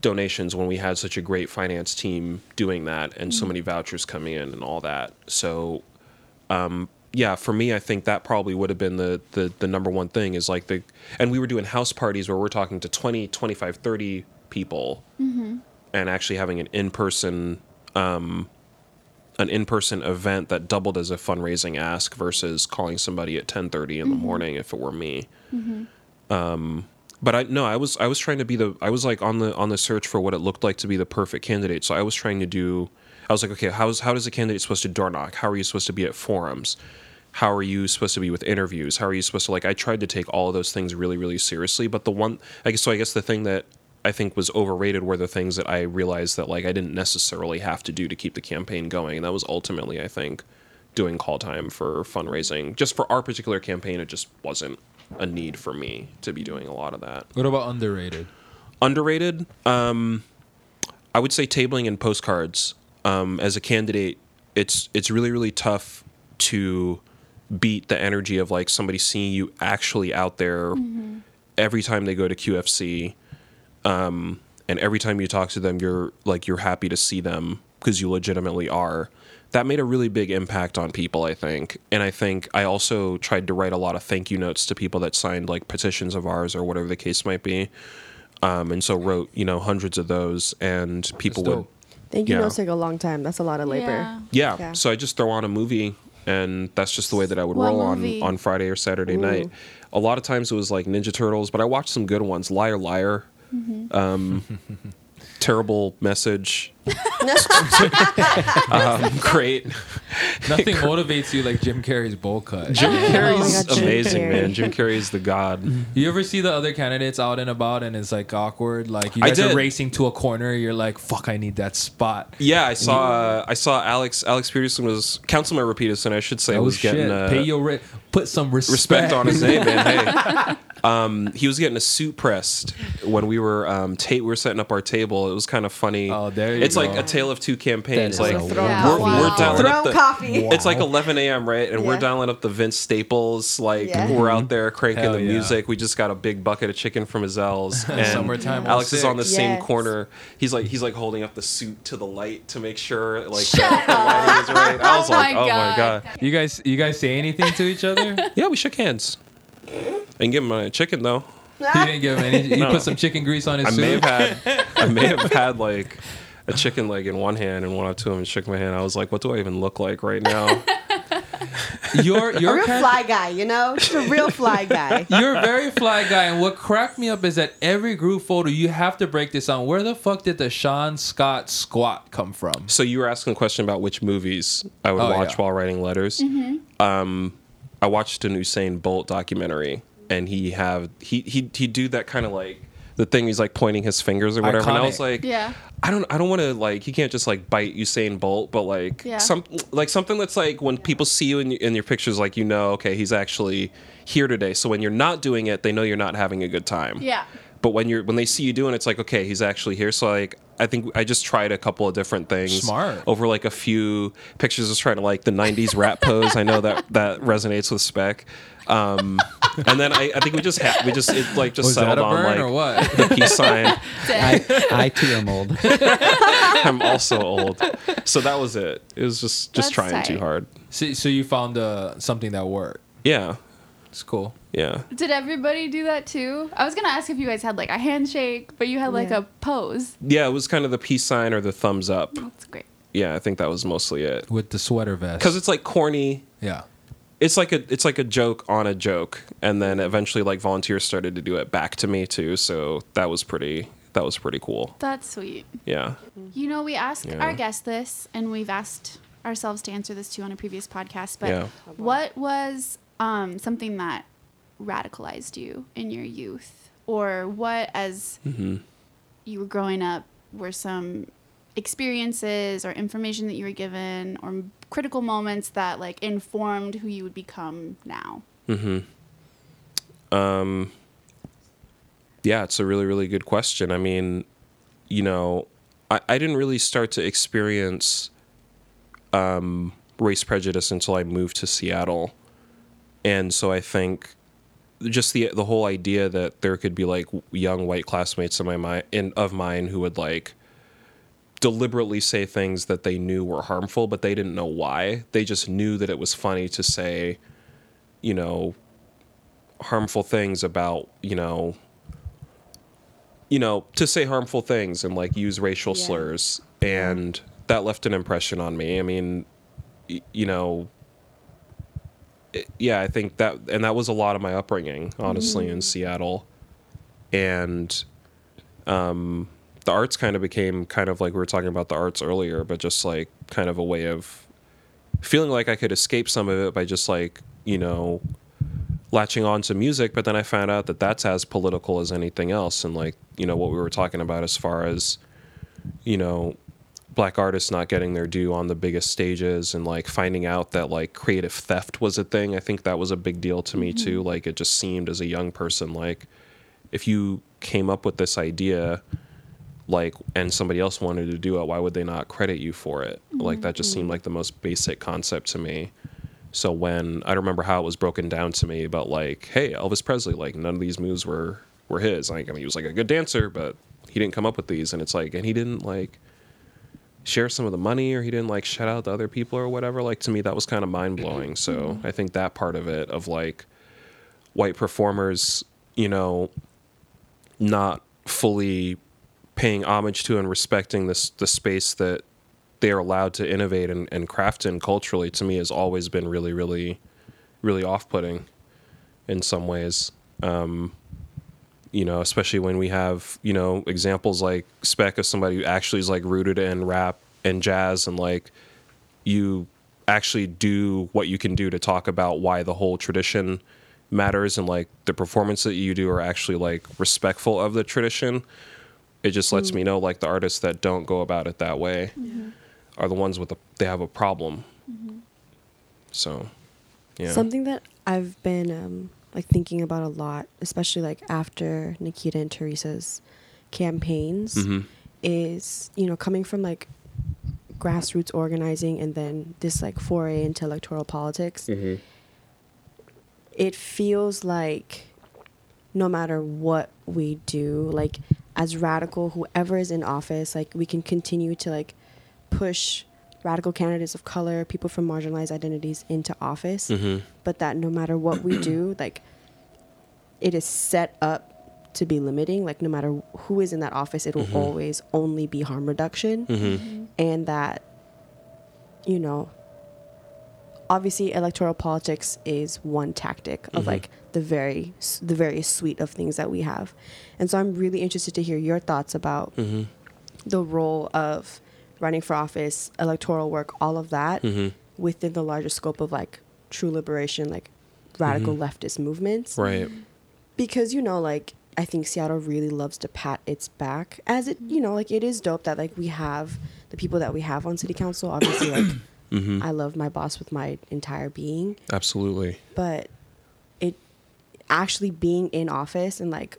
donations when we had such a great finance team doing that and so many vouchers coming in and all that. So um yeah, for me I think that probably would have been the the the number one thing is like the and we were doing house parties where we're talking to 20, 25, 30 people and actually having an in-person um an in-person event that doubled as a fundraising ask versus calling somebody at 10:30 in the morning if it were me. Um but I no, I was I was trying to be the I was like on the on the search for what it looked like to be the perfect candidate. So I was trying to do I was like, okay, how's how does a candidate supposed to door knock? How are you supposed to be at forums? How are you supposed to be with interviews? How are you supposed to like I tried to take all of those things really, really seriously. But the one I guess so I guess the thing that I think was overrated were the things that I realized that like I didn't necessarily have to do to keep the campaign going. And that was ultimately, I think, doing call time for fundraising. Just for our particular campaign, it just wasn't a need for me to be doing a lot of that. What about underrated? Underrated, um, I would say tabling and postcards. Um, as a candidate, it's it's really really tough to beat the energy of like somebody seeing you actually out there every time they go to QFC um, and every time you talk to them you're like you're happy to see them because you legitimately are that made a really big impact on people i think and i think i also tried to write a lot of thank you notes to people that signed like petitions of ours or whatever the case might be um, and so wrote you know hundreds of those and people would. Thank you. Yeah. Notes take a long time. That's a lot of labor. Yeah. yeah. Yeah. So I just throw on a movie, and that's just the way that I would What roll on movie? on Friday or Saturday night. A lot of times it was like Ninja Turtles, but I watched some good ones. Liar, liar. Mm-hmm. Um, terrible message. um, great. Nothing motivates you like Jim Carrey's bowl cut. Jim Carrey's Oh God, Jim amazing, Carrey. man. Jim Carrey's the god. You ever see the other candidates out and about and it's like awkward? Like you I guys are racing to a corner, you're like, "Fuck, I need that spot." Yeah, I saw. Uh, I saw Alex. Alex Peterson was Councilmember Peterson, I should say, Oh was shit! getting uh, Pay your re- put some respect. respect on his name, man. Hey, um, he was getting a suit pressed when we were um, ta- we were setting up our table. It was kind of funny. Oh, there you It's like a tale of two campaigns. That is Like a we're, coffee. we're wow. dialing up Throne the. coffee. It's like 11 a.m. right, and we're Yeah. dialing up the Vince Staples. Like Yeah. we're mm-hmm. out there cranking Hell the yeah. music. We just got a big bucket of chicken from Ezell's, and Summertime Alex is on the 06. same Yes. corner. He's like he's like holding up the suit to the light to make sure like the, the lighting is right. I was Oh like, my oh my God. god. You guys, you guys say anything to each other? Yeah, we shook hands. And give him a chicken though. You didn't give him any. You No. put some chicken grease on his I suit. may have had I may have had like a chicken leg in one hand and went up to him and shook my hand. I was like, what do I even look like right now? You're A you're real kind- fly guy, you know? Just a real fly guy. You're a very fly guy, and what cracked me up is that every group photo you have to break this down. Where the fuck did the Shaun Scott squat come from? so you were asking a question about which movies I would Oh, watch yeah. while writing letters. Um, I watched an Usain Bolt documentary and he have he he he do that kind of like the thing he's like pointing his fingers or whatever. And I was like, Yeah. I don't I don't want to like he can't just like bite Usain Bolt, but like Yeah. some like something that's like when people see you in, in your pictures, like you know, okay, he's actually here today. So when you're not doing it, they know you're not having a good time. Yeah. But when you're when they see you doing, it, it's like okay, he's actually here. So like I think I just tried a couple of different things. Smart. over like a few pictures, just trying to like the '90s rap pose. I know that that resonates with Spec. Um, and then I, I think we just had we just it like just Was settled that a on burn like or what? the peace sign. I, I too am old. I'm also old. So that was it. It was just just That's trying too tight. hard. So, so you found uh, something that worked. Yeah. It's cool. Yeah. Did everybody do that too? I was gonna ask if you guys had like a handshake, but you had like Yeah. a pose. Yeah, it was kind of the peace sign or the thumbs up. That's great. Yeah, I think that was mostly it. With the sweater vest. Cuz it's like corny. yeah. It's like a it's like a joke on a joke and then eventually like volunteers started to do it back to me too, so that was pretty that was pretty cool. That's sweet. Yeah. You know, we ask Yeah. our guests this, and we've asked ourselves to answer this too on a previous podcast. But Yeah. what was um, something that radicalized you in your youth, or what, as Mm-hmm. you were growing up, were some experiences or information that you were given or critical moments that like informed who you would become now? Yeah, it's a really, really good question. I mean, you know, I, I didn't really start to experience um, race prejudice until I moved to Seattle. And so I think just the the whole idea that there could be like young white classmates of my mi- in, of mine who would like deliberately say things that they knew were harmful, but they didn't know why. They just knew that it was funny to say, you know, harmful things about, you know, you know, to say harmful things and like use racial Yeah. slurs. And that left an impression on me. I mean, y- you know, it- yeah, I think that, and that was a lot of my upbringing, honestly, in Seattle. And um, the arts kind of became kind of like we were talking about the arts earlier, but just like kind of a way of feeling like I could escape some of it by just like, you know, latching on to music. But then I found out that that's as political as anything else. And like, you know, what we were talking about as far as, you know, black artists not getting their due on the biggest stages and like finding out that like creative theft was a thing. I think that was a big deal to me too. Mm-hmm. Like it just seemed as a young person like if you came up with this idea like and somebody else wanted to do it, why would they not credit you for it? Like that just seemed mm-hmm. like the most basic concept to me. So when I don't remember how it was broken down to me but like, hey, Elvis Presley, like none of these moves were were his. Like I mean, he was like a good dancer, but he didn't come up with these, and it's like, and he didn't like share some of the money, or he didn't like shout out the other people or whatever. Like to me, that was kind of mind blowing. So I think that part of it of like white performers, you know, not fully paying homage to and respecting this the space that they are allowed to innovate and, and craft in culturally to me has always been really really really off-putting in some ways um, you know especially when we have you know examples like spec of somebody who actually is like rooted in rap and jazz and like you actually do what you can do to talk about why the whole tradition matters and like the performance that you do are actually like respectful of the tradition. It just lets me know like the artists that don't go about it that way are the ones with the they have a problem. So yeah. Something that I've been um, like thinking about a lot, especially like after Nikkita and Teresa's campaigns, Mhm. is you know coming from like grassroots organizing and then this like foray into electoral politics. Mhm. It feels like no matter what we do, like as radical, whoever is in office, like we can continue to like push radical candidates of color, people from marginalized identities into office, Mhm. but that no matter what we do, like it is set up to be limiting. Like no matter who is in that office, it will Mhm. always only be harm reduction, Mhm. and that you know obviously electoral politics is one tactic of Mhm. like the very the very suite of things that we have and so i'm really interested to hear your thoughts about Mhm. the role of running for office electoral work all of that Mhm. within the larger scope of like true liberation like radical Mhm. leftist movements right because you know like i think seattle really loves to pat its back as it you know like it is dope that like we have the people that we have on city council obviously like Mhm. i love my boss with my entire being absolutely but it actually being in office and like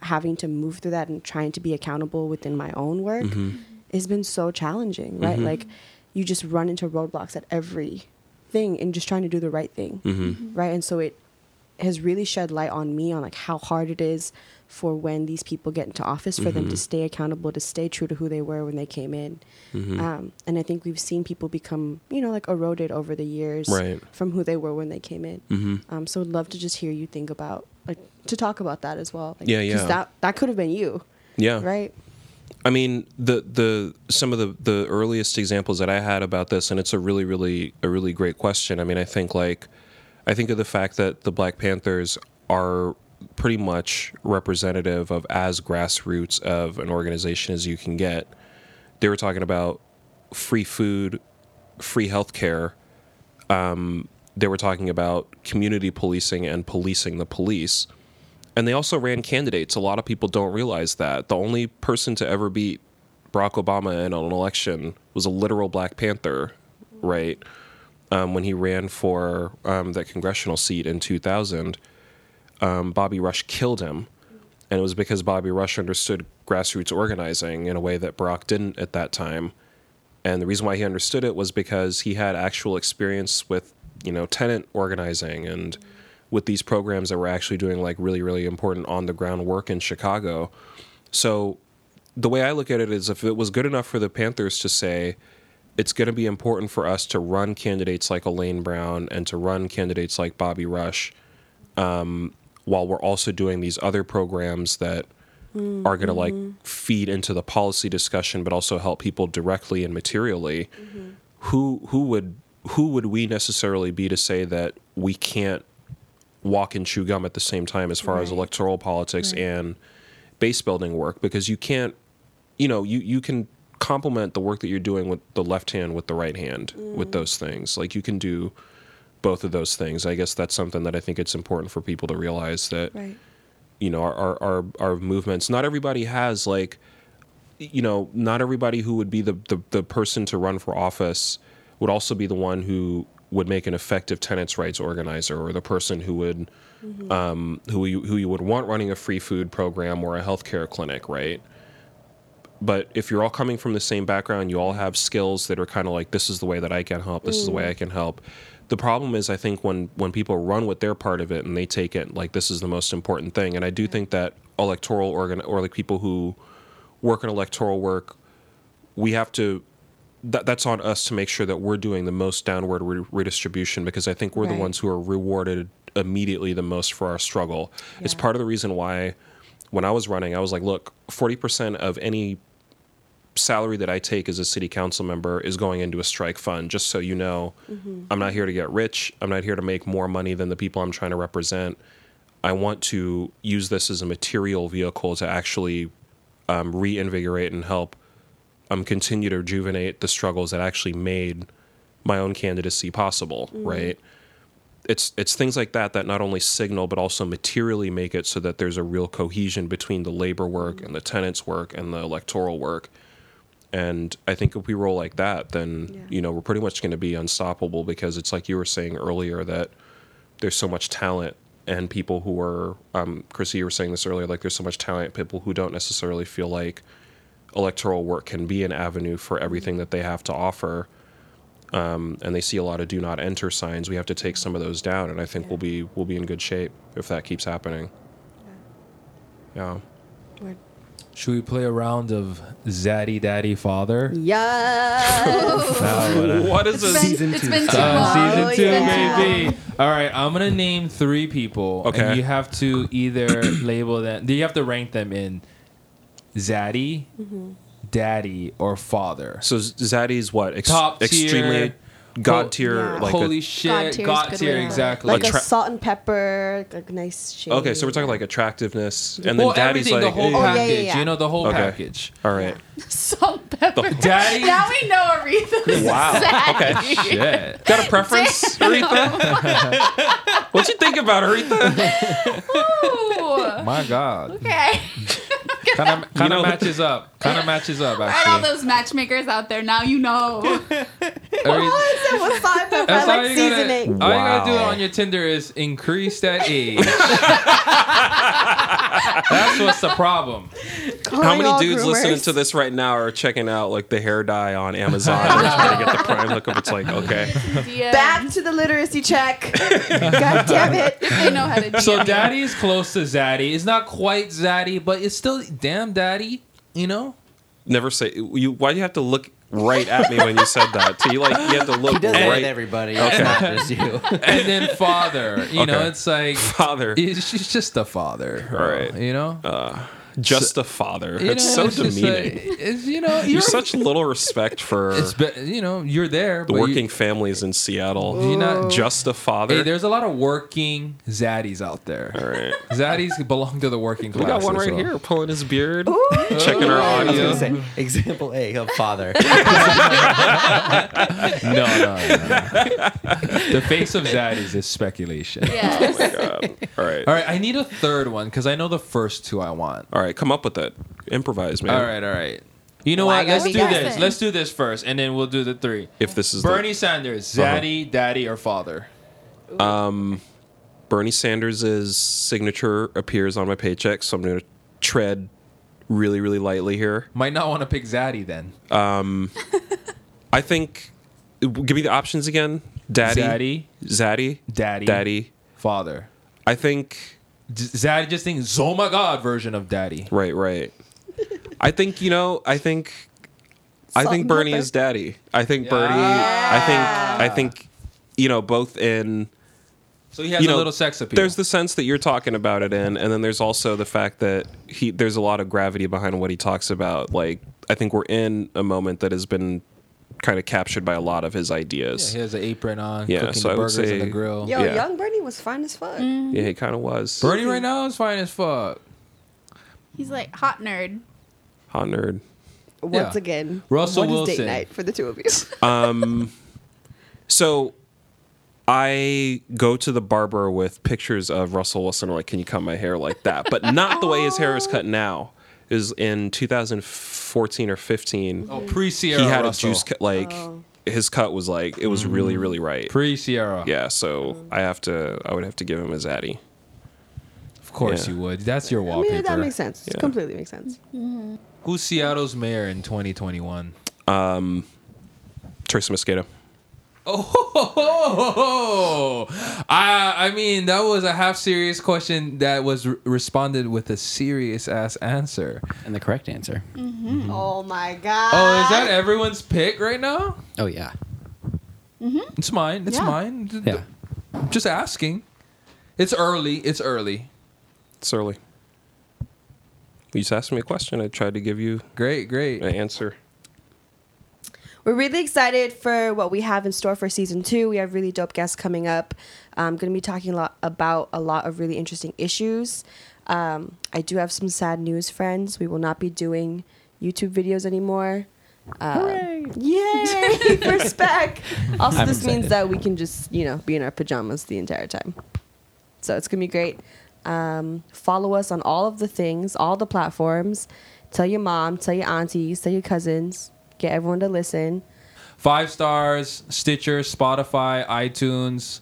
having to move through that and trying to be accountable within my own work Mhm. has been so challenging right Mhm. like you just run into roadblocks at every thing and just trying to do the right thing Mhm. right and so it has really shed light on me on like how hard it is for when these people get into office for them to Mhm. stay accountable to stay true to who they were when they came in Mhm. um, and i think we've seen people become you know like eroded over the years Right. from who they were when they came in Mhm. um, so i'd love to just hear you think about like to talk about that as well like, Yeah, yeah. that that could have been you yeah right I mean, the the some of the the earliest examples that I had about this, and it's a really really a really great question. I mean, I think like I think of the fact that the Black Panthers are pretty much representative of as grassroots of an organization as you can get. They were talking about free food, free healthcare. Um, they were talking about community policing and policing the police. And they also ran candidates. A lot of people don't realize that. The only person to ever beat Barack Obama in an election was a literal Black Panther, right? Um, when he ran for um, that congressional seat in 2000, um, Bobby Rush killed him. And it was because Bobby Rush understood grassroots organizing in a way that Barack didn't at that time. And the reason why he understood it was because he had actual experience with, you know, tenant organizing and with these programs that were actually doing like really, really important on the ground work in Chicago. So the way I look at it is if it was good enough for the Panthers to say, it's going to be important for us to run candidates like Elaine Brown and to run candidates like Bobby Rush um, while we're also doing these other programs that are going to like feed into the policy discussion but also help people directly and materially. Who who would who would we necessarily be to say that we can't walk and chew gum at the same time as far as electoral politics Right. and base building work? Because you can't you know you you can complement the work that you're doing with the left hand with the right hand with those things. Like you can do both of those things. I guess that's something that i think it's important for people to realize that Right. you know our, our our our movements not everybody has like you know not everybody who would be the, the the person to run for office would also be the one who would make an effective tenants rights organizer or the person who would um who you who you would want running a free food program or a healthcare clinic right but if you're all coming from the same background, you all have skills that are kind of like this is the way that I can help, this is the way I mm. can help. The problem is I think when when people run with their part of it and they take it like this is the most important thing. And I do think that electoral organ or like people who work in electoral work, we have to that, that's on us to make sure that we're doing the most downward re- redistribution because I think we're the ones who are rewarded immediately the most for our struggle. It's part of the reason why when I was running, I was like, look, 40% of any salary that I take as a city council member is going into a strike fund, just so you know. I'm not here to get rich. I'm not here to make more money than the people I'm trying to represent. I want to use this as a material vehicle to actually um, reinvigorate and help um, continue to rejuvenate the struggles that actually made my own candidacy possible, right? It's it's things like that that not only signal but also materially make it so that there's a real cohesion between the labor work and the tenants work and the electoral work. And I think if we roll like that, then Yeah. you know we're pretty much going to be unstoppable because it's like you were saying earlier that there's so much talent and people who are um, Chrissy, you were saying this earlier, like there's so much talent, people who don't necessarily feel like electoral work can be an avenue for everything that they have to offer. Um, and they see a lot of do not enter signs. We have to take some of those down, and I think Yeah. we'll be we'll be in good shape if that keeps happening. Yeah. Word. Should we play a round of Zaddy Daddy Father? Yes. Now, a- What is It's this? been, Season it's two. been too Uh, long. season two, yeah. baby. All right, I'm gonna name three people, Okay. and you have to either label them. Do You have to rank them in Zaddy, Daddy, or Father. So Zaddy's what? Ex- Top tier. Extremely god tier. Yeah. Like Holy a, shit, God tier is tier, exactly. like Like a salt and pepper, like a nice shade. okay, so we're talking like attractiveness, and then Daddy's like, the whole Oh, yeah, package. yeah, yeah. You know, the whole Okay. package. all right, Salt pepper. Daddy. Now we know Aretha's Wow. Zaddy. Okay. Shit. got a preference, Aretha? What'd you think about Aretha? Ooh. My God. Okay. Kind of, kind of matches up. Kind of matches up. All right, all those matchmakers out there, now you know. Every- What is it with salt and? I That's all like you gotta, seasoning. all you gotta do Wow. on your Tinder is increase that age. That's what's the problem. How many dudes groomers. listening to this right now are checking out like the hair dye on Amazon and trying to get the prime hookup? It's like, okay, DM. Back to the literacy check. God damn it. They know how to DM. So you. daddy is close to zaddy. It's not quite zaddy, but it's still damn daddy. You know. never say you. Why do you have to look right at me when you said that? So you like you have to look He does right, with everybody. Okay. It's not just you. And then father. You know, Okay. it's like father. it's she's just a father. All right. You know. Uh, Just a father. You It's know, so just demeaning. like- it's, you know, you're, You're such little respect for It's be, you know you're there. the but you- working families in Seattle. You're not Just a father. Hey, there's a lot of working zaddies out there. All right. Zaddies belong to the working class. We got one right well. here, pulling his beard, checking our Oh, I was audio. gonna say example A of father. No, no, no. the face of zaddies is speculation. Yes. Oh God. All right. All right, I need a third one because I know the first two I want. All right. Come up with it. Improvise, man. All right, all right. You know Why what? gotta Let's be do guys? this. Let's do this first, and then we'll do the three. If this is Bernie the, Sanders, Uh-huh. zaddy, daddy, or father. Bernie Sanders' signature appears on my paycheck, so I'm going to tread really, really lightly here. Might not want to pick zaddy then. I think. Give me the options again. Daddy, Zaddy, Zaddy, daddy, Daddy. father. I think. Z- Zaddy just thinks, oh my god, version of daddy. Right, right. I think you know. I think. I think Bernie is daddy. I think Bernie. I think. I think. You know, both in So he has you a little sex appeal. There's the sense that you're talking about it in, and then there's also the fact that he there's a lot of gravity behind what he talks about. Like I think we're in a moment that has been kind of captured by a lot of his Yeah, ideas. he has an apron on, Yeah, cooking so the I would burgers in the grill. Yo, Yeah. young Bernie was fine as fuck. Yeah, he kind of was. Bernie right now is fine as fuck. He's like hot nerd. hot nerd. Once Yeah. again, Russell what is Wilson. date night for the two of you? Um, so I go to the barber with pictures of Russell Wilson. Like, can you cut my hair like that? But not the way his hair is cut now. Is in 2014 or 15. Oh, pre Ciara. he had Russell. a juice cut. Like his cut was like it was really really right. Pre Ciara. Yeah, so I have to. I would have to give him a zaddy. Of course Yeah. you would. That's your I wallpaper. mean, that makes sense. Yeah. Completely makes sense. Who's Seattle's mayor in 2021? Um, Teresa Mosqueda. Oh, I I mean that was a half serious question that was re- responded with a serious ass answer. And the correct answer. Mm-hmm. Mm-hmm. Oh my god. Oh, is that everyone's pick right now? Oh yeah. Mm-hmm. It's mine. It's Yeah. mine. Yeah. I'm just asking. It's early. It's early. It's early. You just asked me a question. I tried to give you Great, great. an answer. We're really excited for what we have in store for season two. We have really dope guests coming up. I'm going to be talking a lot about a lot of really interesting issues. Um, I do have some sad news, friends. We will not be doing YouTube videos anymore. Um, yay! for spec. Also, I'm this means that we can just, you know, be in our pajamas the entire time. So it's going to be great. Um, follow us on all of the things, all the platforms. Tell your mom, tell your aunties, tell your cousins. Get everyone to listen. Five stars. Stitcher, Spotify, iTunes.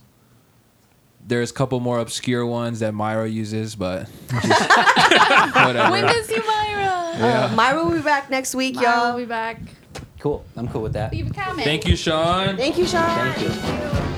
There's a couple more obscure ones that Myra uses, but whatever. When does you Myra? Uh, Myra will be back next week, Myra y'all. Will be back. Cool. I'm cool with that. Leave a comment. Thank you, Shaun. Thank you, Shaun. Thank you.